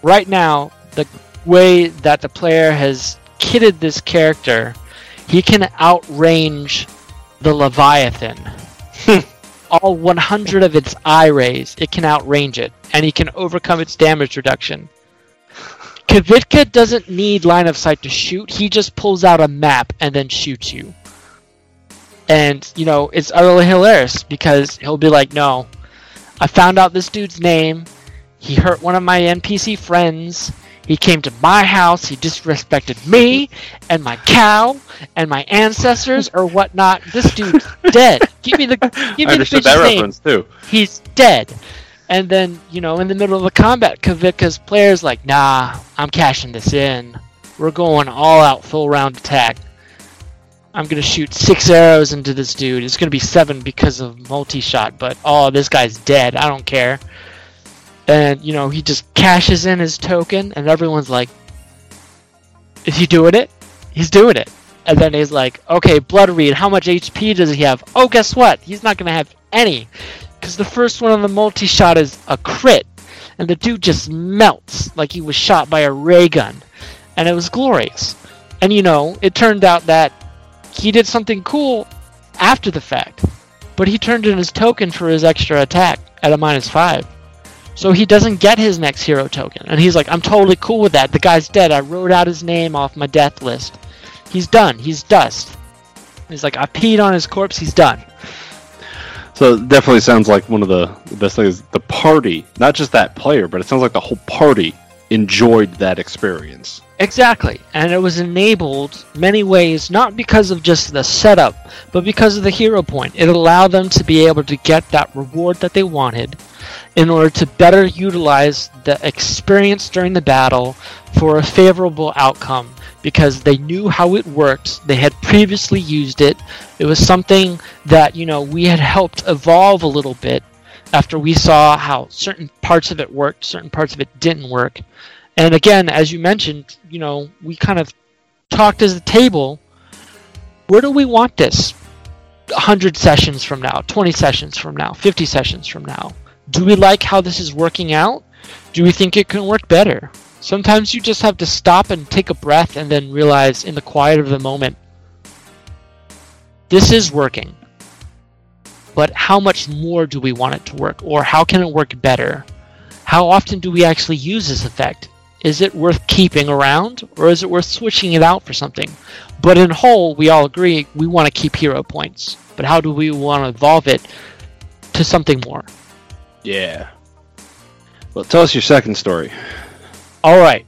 Right now, the way that the player has kitted this character, he can outrange the Leviathan. *laughs* All 100 of its eye rays, it can outrange it, and he can overcome its damage reduction. *laughs* Kavitka doesn't need line of sight to shoot, he just pulls out a map and then shoots you. And, you know, it's utterly hilarious because he'll be like, no, I found out this dude's name. He hurt one of my NPC friends. He came to my house. He disrespected me and my cow and my ancestors or whatnot. This dude's *laughs* dead. Give me the give I me the understood that name. reference too. He's dead. And then, you know, in the middle of the combat, Kavika's player's like, nah, I'm cashing this in. We're going all out full round attack. I'm gonna shoot six arrows into this dude. It's gonna be seven because of multi shot, but oh, this guy's dead. I don't care. And you know, he just cashes in his token, and everyone's like, "Is he doing it? He's doing it." And then he's like, "Okay, Blood Reed, how much HP does he have? Oh, guess what? He's not gonna have any, because the first one on the multi shot is a crit, and the dude just melts like he was shot by a ray gun, and it was glorious. And you know, it turned out that he did something cool after the fact, but he turned in his token for his extra attack at a minus five. So he doesn't get his next hero token. And he's like, I'm totally cool with that. The guy's dead. I wrote out his name off my death list. He's done. He's dust. He's like, I peed on his corpse. He's done. So it definitely sounds like one of the, the best things. The party, not just that player, but it sounds like the whole party enjoyed that experience. Exactly. And it was enabled many ways, not because of just the setup, but because of the hero point. It allowed them to be able to get that reward that they wanted in order to better utilize the experience during the battle for a favorable outcome because they knew how it worked. They had previously used it. It was something that, you know, we had helped evolve a little bit after we saw how certain parts of it worked, certain parts of it didn't work. And again, as you mentioned, you know, we kind of talked as a table. Where do we want this? 100 sessions from now, 20 sessions from now, 50 sessions from now. Do we like how this is working out? Do we think it can work better? Sometimes you just have to stop and take a breath and then realize in the quiet of the moment, this is working. But how much more do we want it to work? Or how can it work better? How often do we actually use this effect? is it worth keeping around or is it worth switching it out for something? But in whole, we all agree we want to keep hero points. But how do we want to evolve it to something more? Yeah. Well, tell us your second story. All right.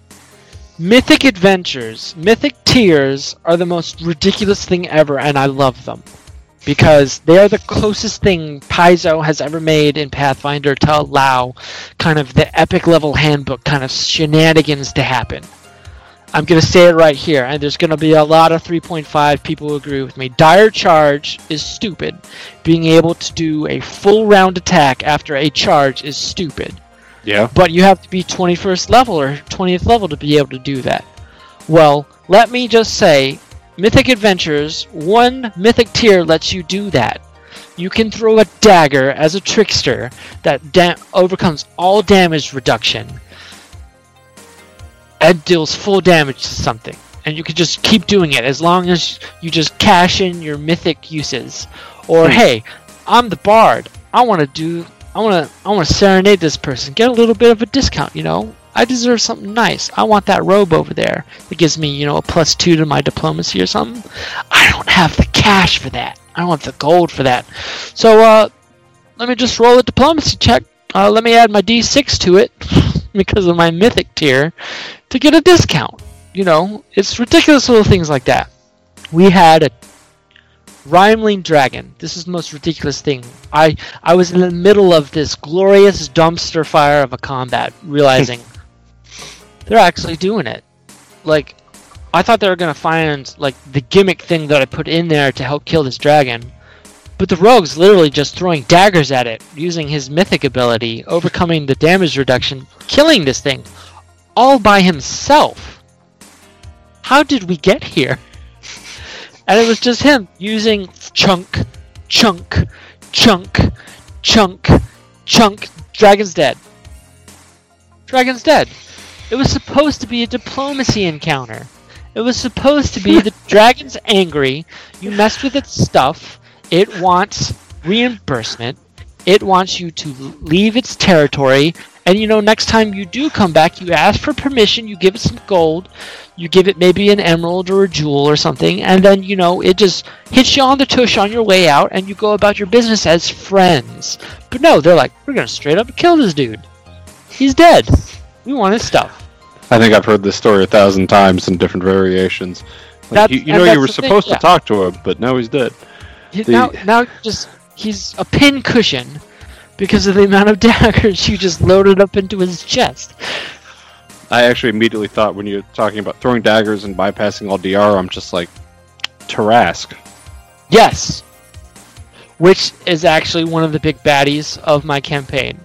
Mythic Adventures, Mythic Tiers are the most ridiculous thing ever, and I love them because they are the closest thing Paizo has ever made in Pathfinder to allow kind of the epic level handbook kind of shenanigans to happen. I'm going to say it right here, and there's going to be a lot of 3.5 people who agree with me. Dire Charge is stupid. Being able to do a full round attack after a charge is stupid. Yeah. But you have to be 21st level or 20th level to be able to do that. Well, let me just say Mythic Adventures, one mythic tier lets you do that. You can throw a dagger as a trickster that da- overcomes all damage reduction and deals full damage to something. And you can just keep doing it as long as you just cash in your mythic uses. Or hmm. hey, I'm the bard. I want to do. I want to. I want to serenade this person. Get a little bit of a discount. You know. I deserve something nice. I want that robe over there that gives me, you know, a plus two to my diplomacy or something. I don't have the cash for that. I don't have the gold for that. So, uh, let me just roll a diplomacy check. Uh, let me add my D6 to it *laughs* because of my mythic tier to get a discount. You know, it's ridiculous little things like that. We had a Rimeling Dragon. This is the most ridiculous thing. I I was in the middle of this glorious dumpster fire of a combat, *laughs* realizing they're actually doing it. Like, I thought they were gonna find like the gimmick thing that I put in there to help kill this dragon, but the rogue's literally just throwing daggers at it, using his mythic ability, overcoming the damage reduction, killing this thing, all by himself. How did we get here? And it was just him using chunk, chunk, chunk, chunk, chunk. Dragon's dead. Dragon's dead. It was supposed to be a diplomacy encounter. It was supposed to be the *laughs* dragon's angry. You messed with its stuff. It wants reimbursement. It wants you to leave its territory. And you know, next time you do come back, you ask for permission. You give it some gold. You give it maybe an emerald or a jewel or something. And then, you know, it just hits you on the tush on your way out. And you go about your business as friends. But no, they're like, we're going to straight up kill this dude. He's dead. We want his stuff. I think I've heard this story a thousand times in different variations. Like, you, you know, you were supposed thing, yeah. to talk to him, but now he's dead. He, the... Now, now just he's a pin cushion because of the amount of *laughs* daggers you just loaded up into his chest. I actually immediately thought when you're talking about throwing daggers and bypassing all DR, I'm just like Tarrasque. Yes, which is actually one of the big baddies of my campaign.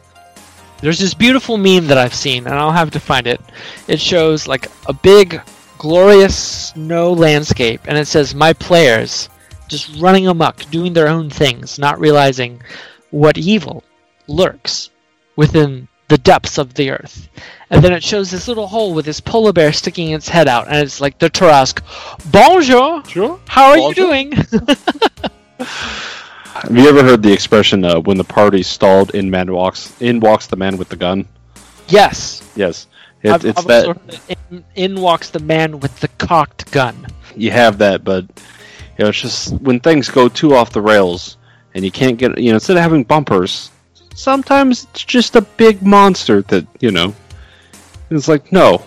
There's this beautiful meme that I've seen, and I'll have to find it. It shows like a big, glorious snow landscape, and it says, My players just running amuck, doing their own things, not realizing what evil lurks within the depths of the earth. And then it shows this little hole with this polar bear sticking its head out, and it's like the Tarrasque, Bonjour! Sure. How are Bonjour. you doing? *laughs* Have you ever heard the expression uh, "when the party stalled, in man walks, in walks the man with the gun"? Yes. Yes. It, I've, it's I've that. In, in walks the man with the cocked gun. You have that, but You know, it's just when things go too off the rails and you can't get, you know, instead of having bumpers, sometimes it's just a big monster that, you know, it's like, no,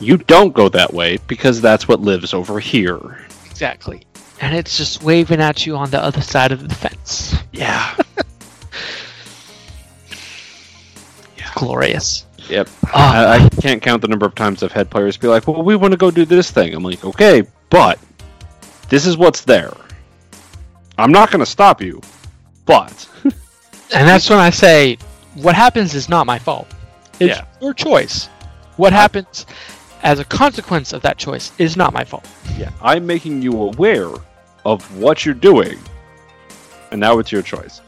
you don't go that way because that's what lives over here. Exactly. And it's just waving at you on the other side of the fence. Yeah. *laughs* yeah. Glorious. Yep. Oh. I, I, can't count the number of times I've had players be like, well, we want to go do this thing. I'm like, okay, but this is what's there. I'm not going to stop you, but. And that's when I say, what happens is not my fault. It's yeah. your choice. What happens as a consequence of that choice is not my fault. Yeah, I'm making you aware of what you're doing, and now it's your choice.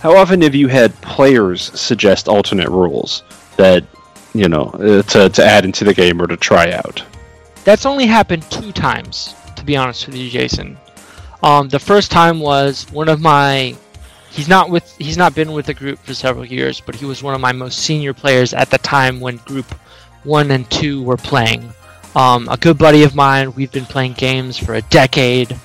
How often have you had players suggest alternate rules that, you know, uh, to, to add into the game or to try out? That's only happened two times, to be honest with you, Jason. Um, the first time was one of my he's not with he's not been with the group for several years, but he was one of my most senior players at the time when group one and two were playing. Um, a good buddy of mine, we've been playing games for a decade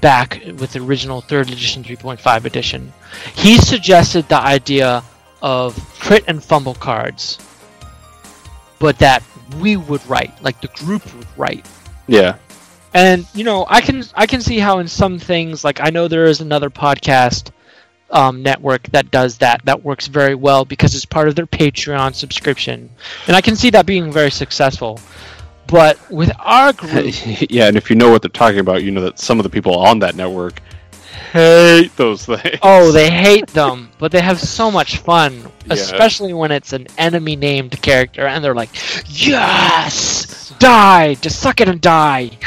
back with the original third edition 3.5 edition. He suggested the idea of crit and fumble cards, but that we would write, like the group would write. Yeah. And you know, I can I can see how in some things, like I know there is another podcast um, network that does that. That works very well because it's part of their Patreon subscription, and I can see that being very successful. But with our *laughs* group, yeah, and if you know what they're talking about, you know that some of the people on that network hate those things. Oh, *laughs* they hate them, but they have so much fun, yeah. especially when it's an enemy named character, and they're like, "Yes, die, just suck it and die."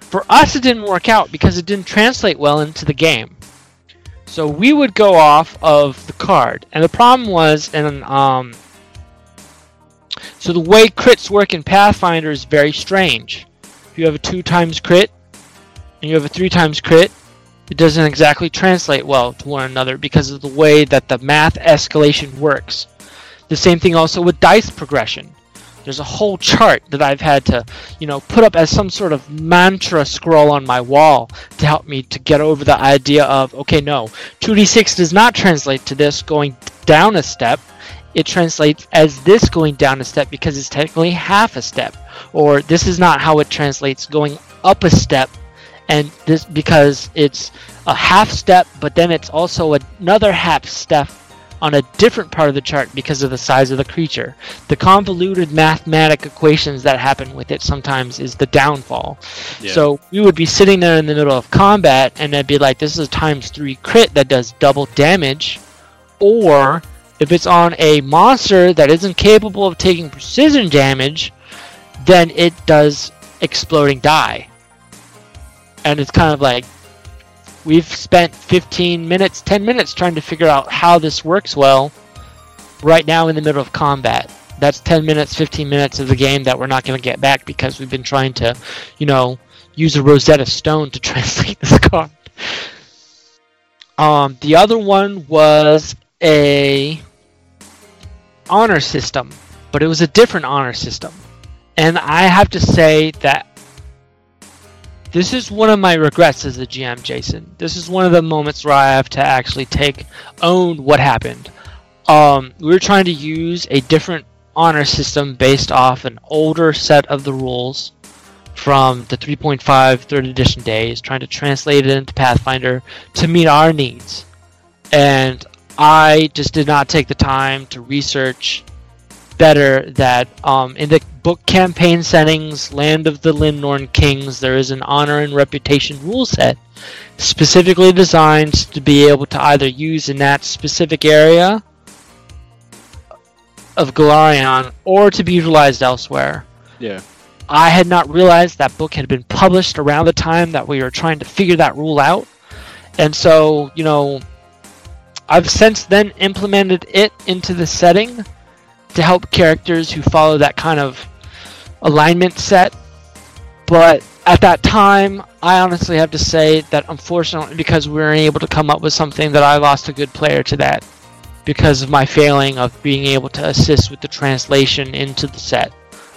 For us, it didn't work out because it didn't translate well into the game. So we would go off of the card, and the problem was, and um, so the way crits work in Pathfinder is very strange. If you have a two times crit and you have a three times crit, it doesn't exactly translate well to one another because of the way that the math escalation works. The same thing also with dice progression. There's a whole chart that I've had to, you know, put up as some sort of mantra scroll on my wall to help me to get over the idea of, okay, no, 2d6 does not translate to this going down a step. It translates as this going down a step because it's technically half a step. Or this is not how it translates going up a step and this because it's a half step, but then it's also another half step on a different part of the chart because of the size of the creature. The convoluted mathematic equations that happen with it sometimes is the downfall. Yeah. So we would be sitting there in the middle of combat and it'd be like, this is a times three crit that does double damage. Or if it's on a monster that isn't capable of taking precision damage, then it does exploding die. And it's kind of like, we've spent 15 minutes, 10 minutes trying to figure out how this works well right now in the middle of combat. That's 10 minutes, 15 minutes of the game that we're not going to get back because we've been trying to, you know, use a Rosetta Stone to *laughs* translate this card. Um, the other one was a honor system, but it was a different honor system. And I have to say that this is one of my regrets as a GM, Jason. This is one of the moments where I have to actually take own what happened. Um, we were trying to use a different honor system based off an older set of the rules from the 3.5 third edition days, trying to translate it into Pathfinder to meet our needs. And I just did not take the time to research better that um, in the book campaign settings, Land of the Linnorm Kings, there is an honor and reputation rule set specifically designed to be able to either use in that specific area of Golarion or to be utilized elsewhere. Yeah. I had not realized that book had been published around the time that we were trying to figure that rule out. And so, you know, I've since then implemented it into the setting to help characters who follow that kind of alignment set. But at that time, I honestly have to say that unfortunately, because we weren't able to come up with something, that I lost a good player to that because of my failing of being able to assist with the translation into the set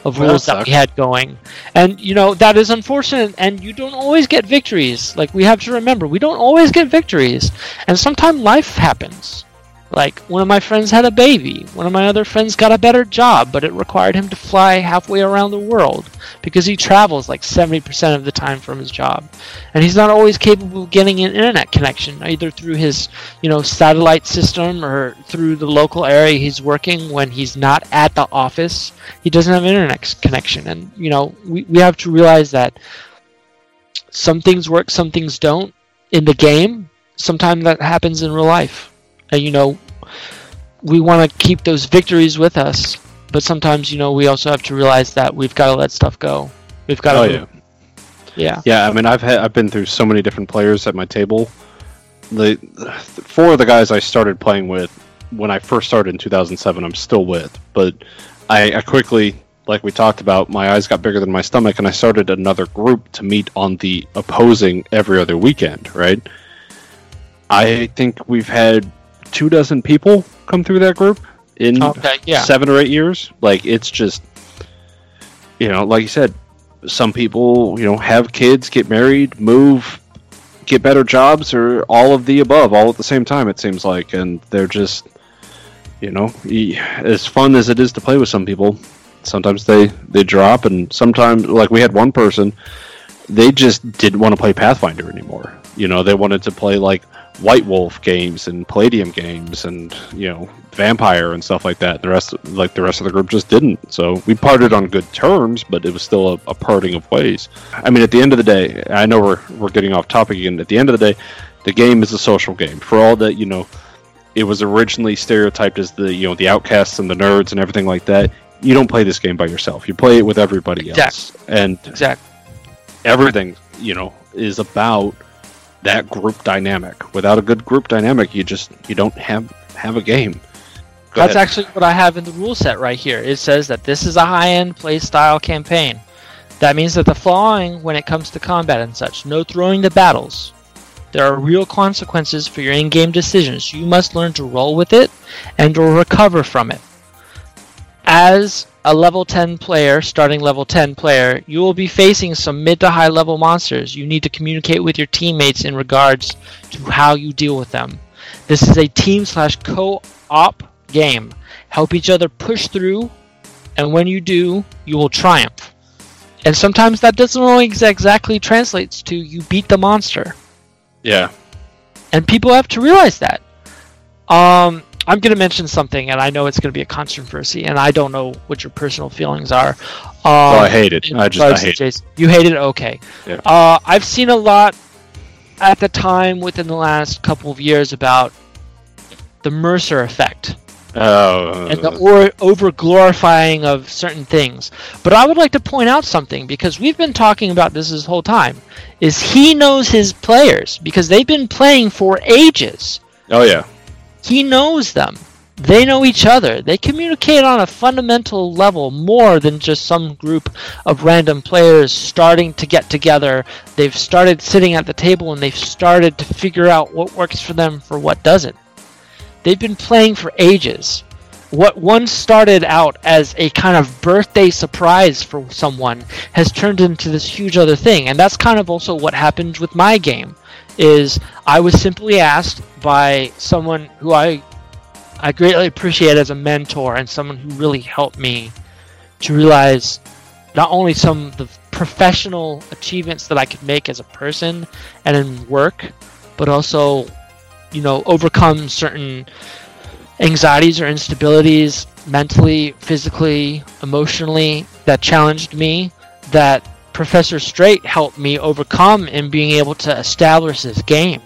of Well, rules that that we had going. And you know, that is unfortunate and you don't always get victories. Like we have to remember, we don't always get victories. And sometimes life happens. Like one of my friends had a baby. One of my other friends got a better job, but it required him to fly halfway around the world because he travels like 70% of the time from his job. And he's not always capable of getting an internet connection either through his, you know, satellite system or through the local area he's working when he's not at the office. He doesn't have internet connection and, you know, we we have to realize that some things work, some things don't in the game. Sometimes that happens in real life. And you know, we want to keep those victories with us, but sometimes you know we also have to realize that we've got to let stuff go. We've got to, Oh yeah. yeah, Yeah, I mean, I've had I've been through so many different players at my table. The four of the guys I started playing with when I first started in 2007, I'm still with, but I, I quickly, like we talked about, my eyes got bigger than my stomach, and I started another group to meet on the opposing every other weekend. Right? I think we've had two dozen people come through that group in Okay, yeah. seven or eight years. Like it's just, you know, like you said, some people, you know, have kids, get married, move, get better jobs, or all of the above, all at the same time. It seems like, and they're just, you know, as fun as it is to play with some people, sometimes they they drop, and sometimes, like we had one person, they just didn't want to play Pathfinder anymore. You know, they wanted to play like White Wolf games and Palladium games and you know Vampire and stuff like that. The rest, like the rest of the group, just didn't. So we parted on good terms, but it was still a, a parting of ways. I mean, at the end of the day, I know we're we're getting off topic again. At the end of the day, the game is a social game. For all that you know, it was originally stereotyped as the you know the outcasts and the nerds and everything like that. You don't play this game by yourself. You play it with everybody else, and exactly. everything you know is about that group dynamic. Without a good group dynamic, you just you don't have have a game. Go That's ahead. actually what I have in the rule set right here. It says that this is a high-end play style campaign. That means that the following when it comes to combat and such: no throwing the battles. There are real consequences for your in-game decisions. You must learn to roll with it and or recover from it. As a level 10 player, starting level 10 player, you will be facing some mid to high level monsters. You need to communicate with your teammates in regards to how you deal with them. This is a team slash co-op game. Help each other push through, and when you do, you will triumph. And sometimes that doesn't always exactly translates to you beat the monster yeah, and people have to realize that. Um, I'm going to mention something, and I know it's going to be a controversy, and I don't know what your personal feelings are. Um, oh, I hate it. I just I hate it. Jason. You hate it, okay? Yeah. Uh, I've seen a lot at the time within the last couple of years about the Mercer effect Oh, and the or over glorifying of certain things. But I would like to point out something because we've been talking about this this whole time. Is he knows his players because they've been playing for ages. oh yeah, He knows them. They know each other. They communicate on a fundamental level more than just some group of random players starting to get together. They've started sitting at the table and they've started to figure out what works for them for what doesn't. They've been playing for ages. What once started out as a kind of birthday surprise for someone has turned into this huge other thing. And that's kind of also what happened with my game is I was simply asked by someone who I I greatly appreciate as a mentor and someone who really helped me to realize not only some of the professional achievements that I could make as a person and in work, but also, you know, overcome certain anxieties or instabilities mentally, physically, emotionally that challenged me that Professor Straight helped me overcome in being able to establish this game.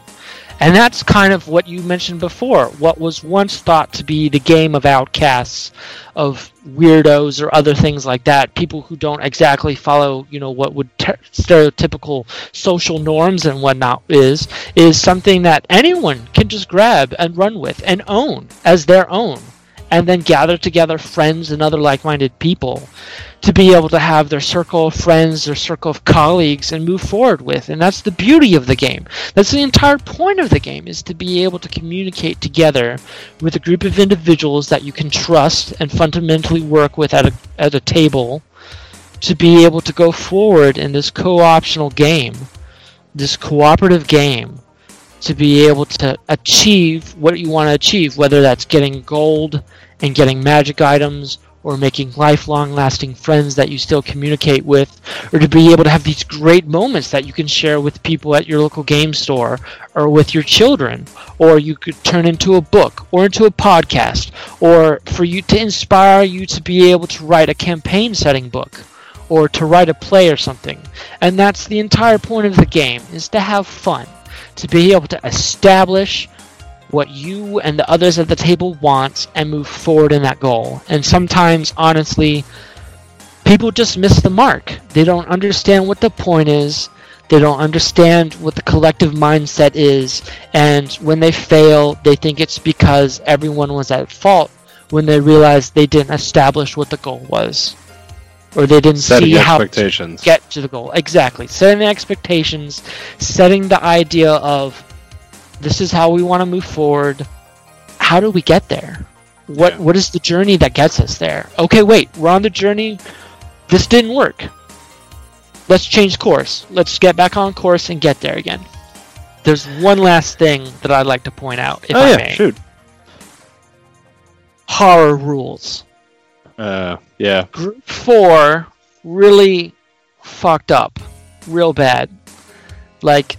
And that's kind of what you mentioned before. What was once thought to be the game of outcasts, of weirdos or other things like that, people who don't exactly follow, you know, what would ter- stereotypical social norms and whatnot is, is something that anyone can just grab and run with and own as their own, and then gather together friends and other like-minded people to be able to have their circle of friends, their circle of colleagues, and move forward with. And that's the beauty of the game. That's the entire point of the game is to be able to communicate together with a group of individuals that you can trust and fundamentally work with at a, at a table to be able to go forward in this co-optional game, this cooperative game, to be able to achieve what you want to achieve, whether that's getting gold and getting magic items or making lifelong lasting friends that you still communicate with, or to be able to have these great moments that you can share with people at your local game store or with your children, or you could turn into a book or into a podcast, or for you to inspire you to be able to write a campaign setting book or to write a play or something. And that's the entire point of the game is to have fun, to be able to establish what you and the others at the table want and move forward in that goal. And sometimes, honestly, people just miss the mark. They don't understand what the point is. They don't understand what the collective mindset is. And when they fail, they think it's because everyone was at fault when they realize they didn't establish what the goal was. Or they didn't Setting see how to expectations. get to the goal. Exactly. Setting the expectations, setting the idea of this is how we want to move forward. How do we get there? What Yeah. what is the journey that gets us there? Okay, wait, we're on the journey. This didn't work. Let's change course. Let's get back on course and get there again. There's one last thing that I'd like to point out, if oh I yeah, may. shoot. Horror rules. Uh, yeah. Group four really fucked up, real bad. Like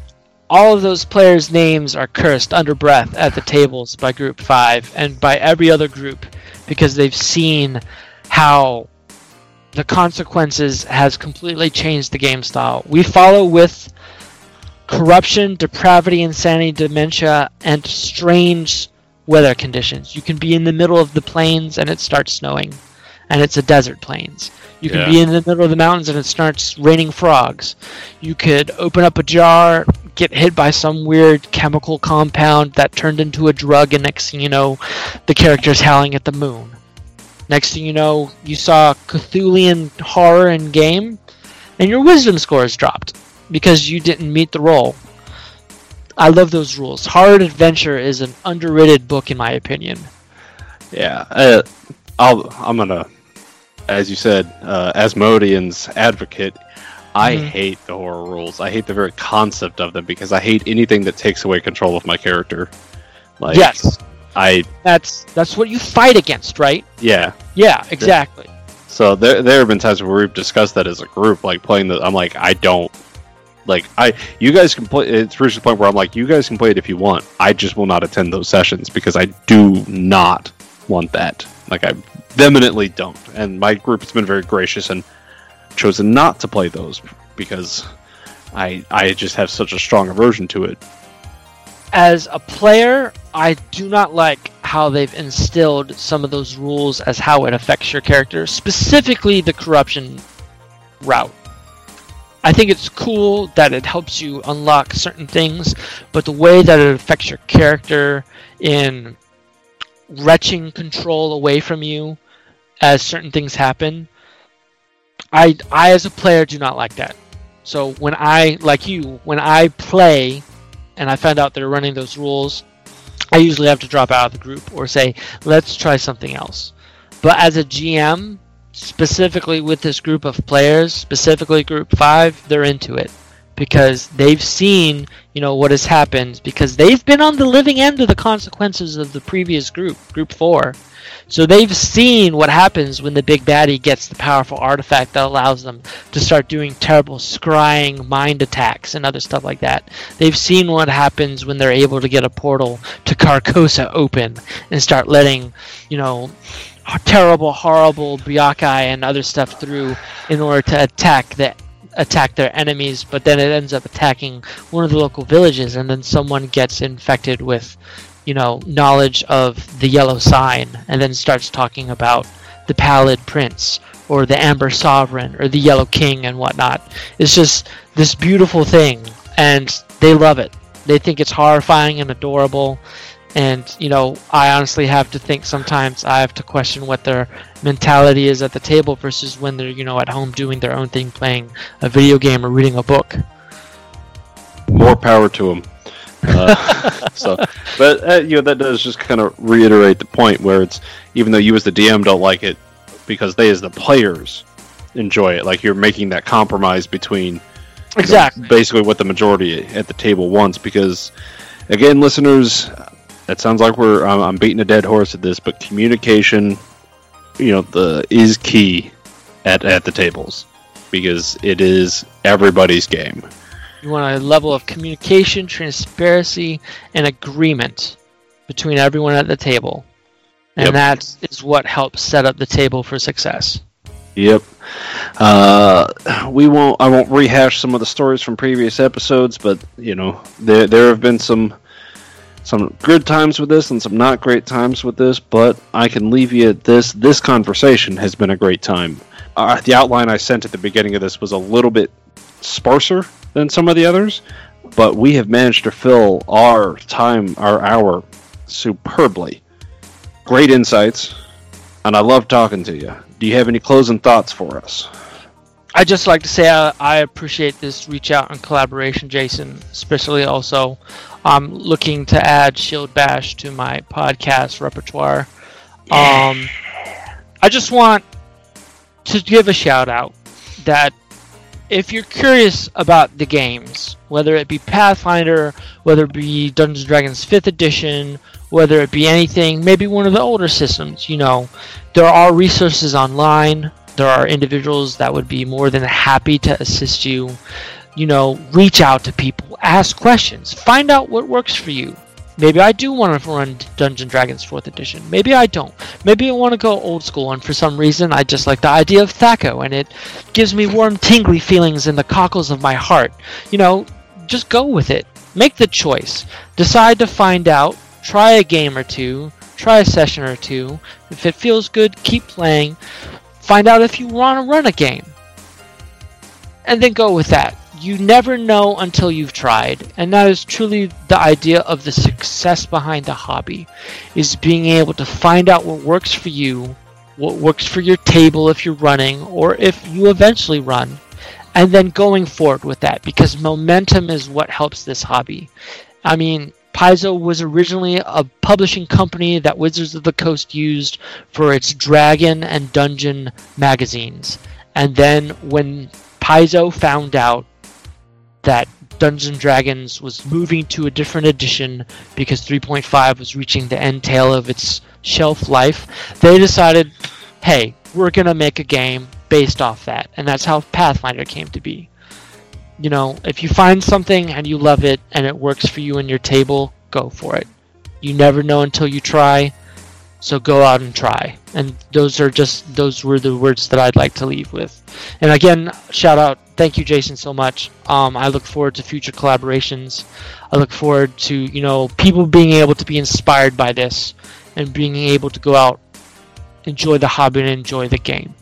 all of those players' names are cursed under breath at the tables by Group five and by every other group because they've seen how the consequences has completely changed the game style. We follow with corruption, depravity, insanity, dementia, and strange weather conditions. You can be in the middle of the plains and it starts snowing, and it's a desert plains. You can Yeah. be in the middle of the mountains and it starts raining frogs. You could open up a jar, get hit by some weird chemical compound that turned into a drug, and next thing you know, the character's howling at the moon. Next thing you know, you saw Cthulhian horror in game, and your wisdom score is dropped because you didn't meet the role. I love those rules. Horror Adventure is an underrated book, in my opinion. Yeah, uh, I'll, I'm gonna, as you said, uh, Asmodean's advocate. I Mhm. hate the horror rules. I hate the very concept of them because I hate anything that takes away control of my character. Like, yes, I that's that's what you fight against, right? yeah. Yeah, exactly. So there there have been times where we've discussed that as a group, like playing the. I'm like, I don't. Like I, you guys can play. It's reached the point where I'm like, you guys can play it if you want. I just will not attend those sessions because I do not want that. Like I vehemently don't. And my group has been very gracious and chosen not to play those because I I just have such a strong aversion to it. As a player, I do not like how they've instilled some of those rules as how it affects your character, specifically the corruption route. I think it's cool that it helps you unlock certain things, but the way that it affects your character in retching control away from you as certain things happen, I I as a player do not like that. So when I like you, when I play and I find out they're running those rules, I usually have to drop out of the group or say, let's try something else. But as a GM, specifically with this group of players, specifically group five, they're into it because they've seen, you know, what has happened because they've been on the living end of the consequences of the previous group, group four. So they've seen what happens when the big baddie gets the powerful artifact that allows them to start doing terrible scrying mind attacks and other stuff like that. They've seen what happens when they're able to get a portal to Carcosa open and start letting, you know, terrible, horrible Byakhee and other stuff through in order to attack the attack their enemies, but then it ends up attacking one of the local villages and then someone gets infected with, you know, knowledge of the yellow sign and then starts talking about the pallid prince or the amber sovereign or the yellow king and whatnot. It's just this beautiful thing and they love it. They think it's horrifying and adorable and you know i honestly have to think sometimes i have to question what their mentality is at the table versus when they're you know at home doing their own thing playing a video game or reading a book more power to them. Uh, *laughs* so, but uh, you know that does just kind of reiterate the point where it's even though you as the DM don't like it because they as the players enjoy it. Like you're making that compromise between exactly know, basically what the majority at the table wants. Because again, listeners, it sounds like we're I'm, I'm beating a dead horse at this, but communication, you know, the is key at at the tables because it is everybody's game. You want a level of communication, transparency, and agreement between everyone at the table. And yep. that is what helps set up the table for success. Yep. Uh, we won't. I won't rehash some of the stories from previous episodes, but you know, there there have been some some good times with this and some not great times with this. But I can leave you at this. This conversation has been a great time. Uh, the outline I sent at the beginning of this was a little bit sparser than some of the others, but we have managed to fill our time, our hour, superbly. Great insights, and I love talking to you. Do you have any closing thoughts for us? I just like to say I, I, appreciate this reach out and collaboration, Jason. Especially also, I'm looking to add Shield Bash to my podcast repertoire. Um, I just want to give a shout out that if you're curious about the games, whether it be Pathfinder, whether it be Dungeons and Dragons 5th edition, whether it be anything, maybe one of the older systems, you know, there are resources online. There are individuals that would be more than happy to assist you. You know, reach out to people, ask questions, find out what works for you. Maybe I do want to run Dungeon Dragons 4th edition. Maybe I don't. Maybe I want to go old school, and for some reason I just like the idea of THAC0, and it gives me warm, tingly feelings in the cockles of my heart. You know, just go with it. Make the choice. Decide to find out try a game or two, try a session or two. If it feels good, keep playing. Find out if you want to run a game. And then go with that. You never know until you've tried. And that is truly the idea of the success behind the hobby is being able to find out what works for you, what works for your table if you're running or if you eventually run and then going forward with that because momentum is what helps this hobby. I mean, Paizo was originally a publishing company that Wizards of the Coast used for its Dragon and Dungeon magazines. And then when Paizo found out that Dungeons Dragons was moving to a different edition because 3.5 was reaching the end tail of its shelf life, they decided, hey, we're going to make a game based off that. And that's how Pathfinder came to be you know, if you find something and you love it and it works for you and your table, go for it. You never know until you try, so go out and try. And those are just those were the words that I'd like to leave with. And again, shout out, thank you, Jason, so much. Um, I look forward to future collaborations. I look forward to you know people being able to be inspired by this and being able to go out, enjoy the hobby, and enjoy the game.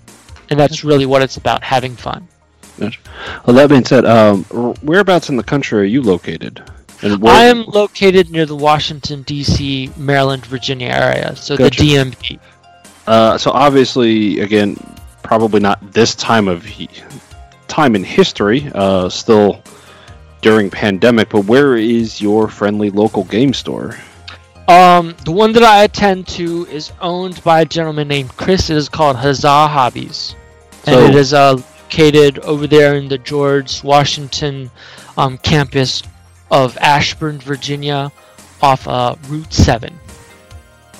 And that's really what it's about, having fun. Well, that being said, um, whereabouts in the country are you located? I am located near the Washington D.C., Maryland, Virginia area, so gotcha. the DMV. Uh, so obviously, again, probably not this time of he- time in history, uh, still during pandemic. But where is your friendly local game store? Um, the one that I attend to is owned by a gentleman named Chris. It is called Huzzah Hobbies, and so, it is a located over there in the George Washington um, campus of Ashburn, Virginia, off uh, Route 7.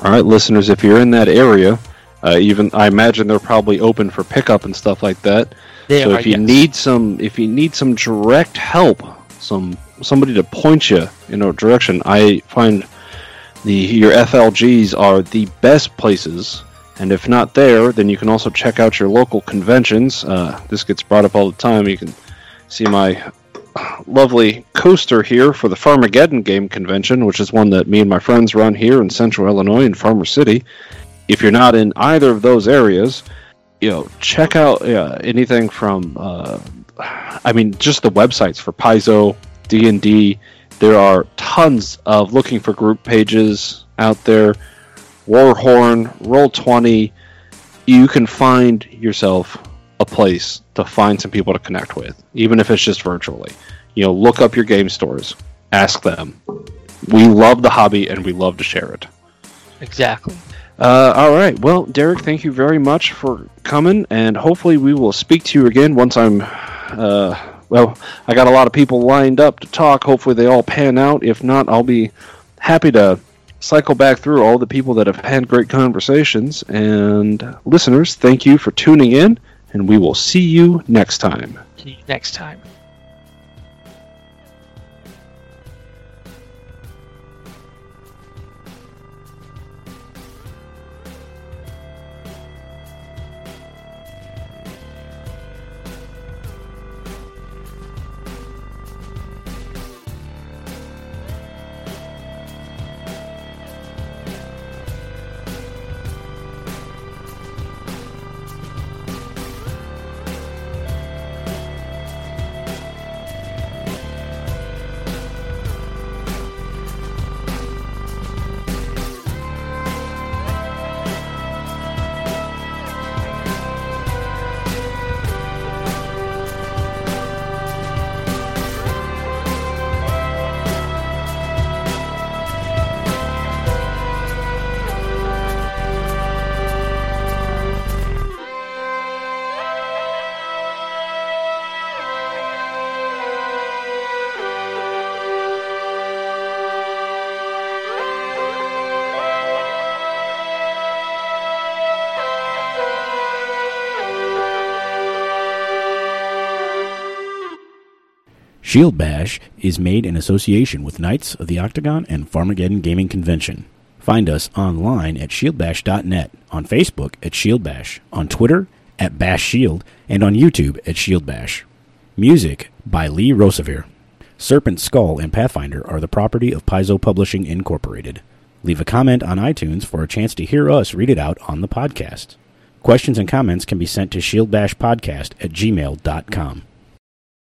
All right, listeners, if you're in that area, uh, even I imagine they're probably open for pickup and stuff like that. They so are, if you yes. need some, if you need some direct help, some somebody to point you in a direction, I find the your FLGs are the best places and if not there, then you can also check out your local conventions. Uh, this gets brought up all the time. You can see my lovely coaster here for the Farmageddon Game Convention, which is one that me and my friends run here in central Illinois in Farmer City. If you're not in either of those areas, you know, check out uh, anything from, uh, I mean, just the websites for Paizo, D&D. There are tons of looking for group pages out there. Warhorn, Roll20, you can find yourself a place to find some people to connect with, even if it's just virtually. You know, look up your game stores, ask them. We love the hobby and we love to share it. Exactly. Uh, all right. Well, Derek, thank you very much for coming, and hopefully we will speak to you again once I'm. Uh, well, I got a lot of people lined up to talk. Hopefully they all pan out. If not, I'll be happy to cycle back through all the people that have had great conversations. And listeners, thank you for tuning in, and we will see you next time. See you next time. Shield Bash is made in association with Knights of the Octagon and Farmageddon Gaming Convention. Find us online at shieldbash.net, on Facebook at Shield Bash, on Twitter at Bash Shield, and on YouTube at Shield Bash. Music by Lee Rosevere. Serpent Skull and Pathfinder are the property of Paizo Publishing Incorporated. Leave a comment on iTunes for a chance to hear us read it out on the podcast. Questions and comments can be sent to shieldbashpodcast at gmail.com.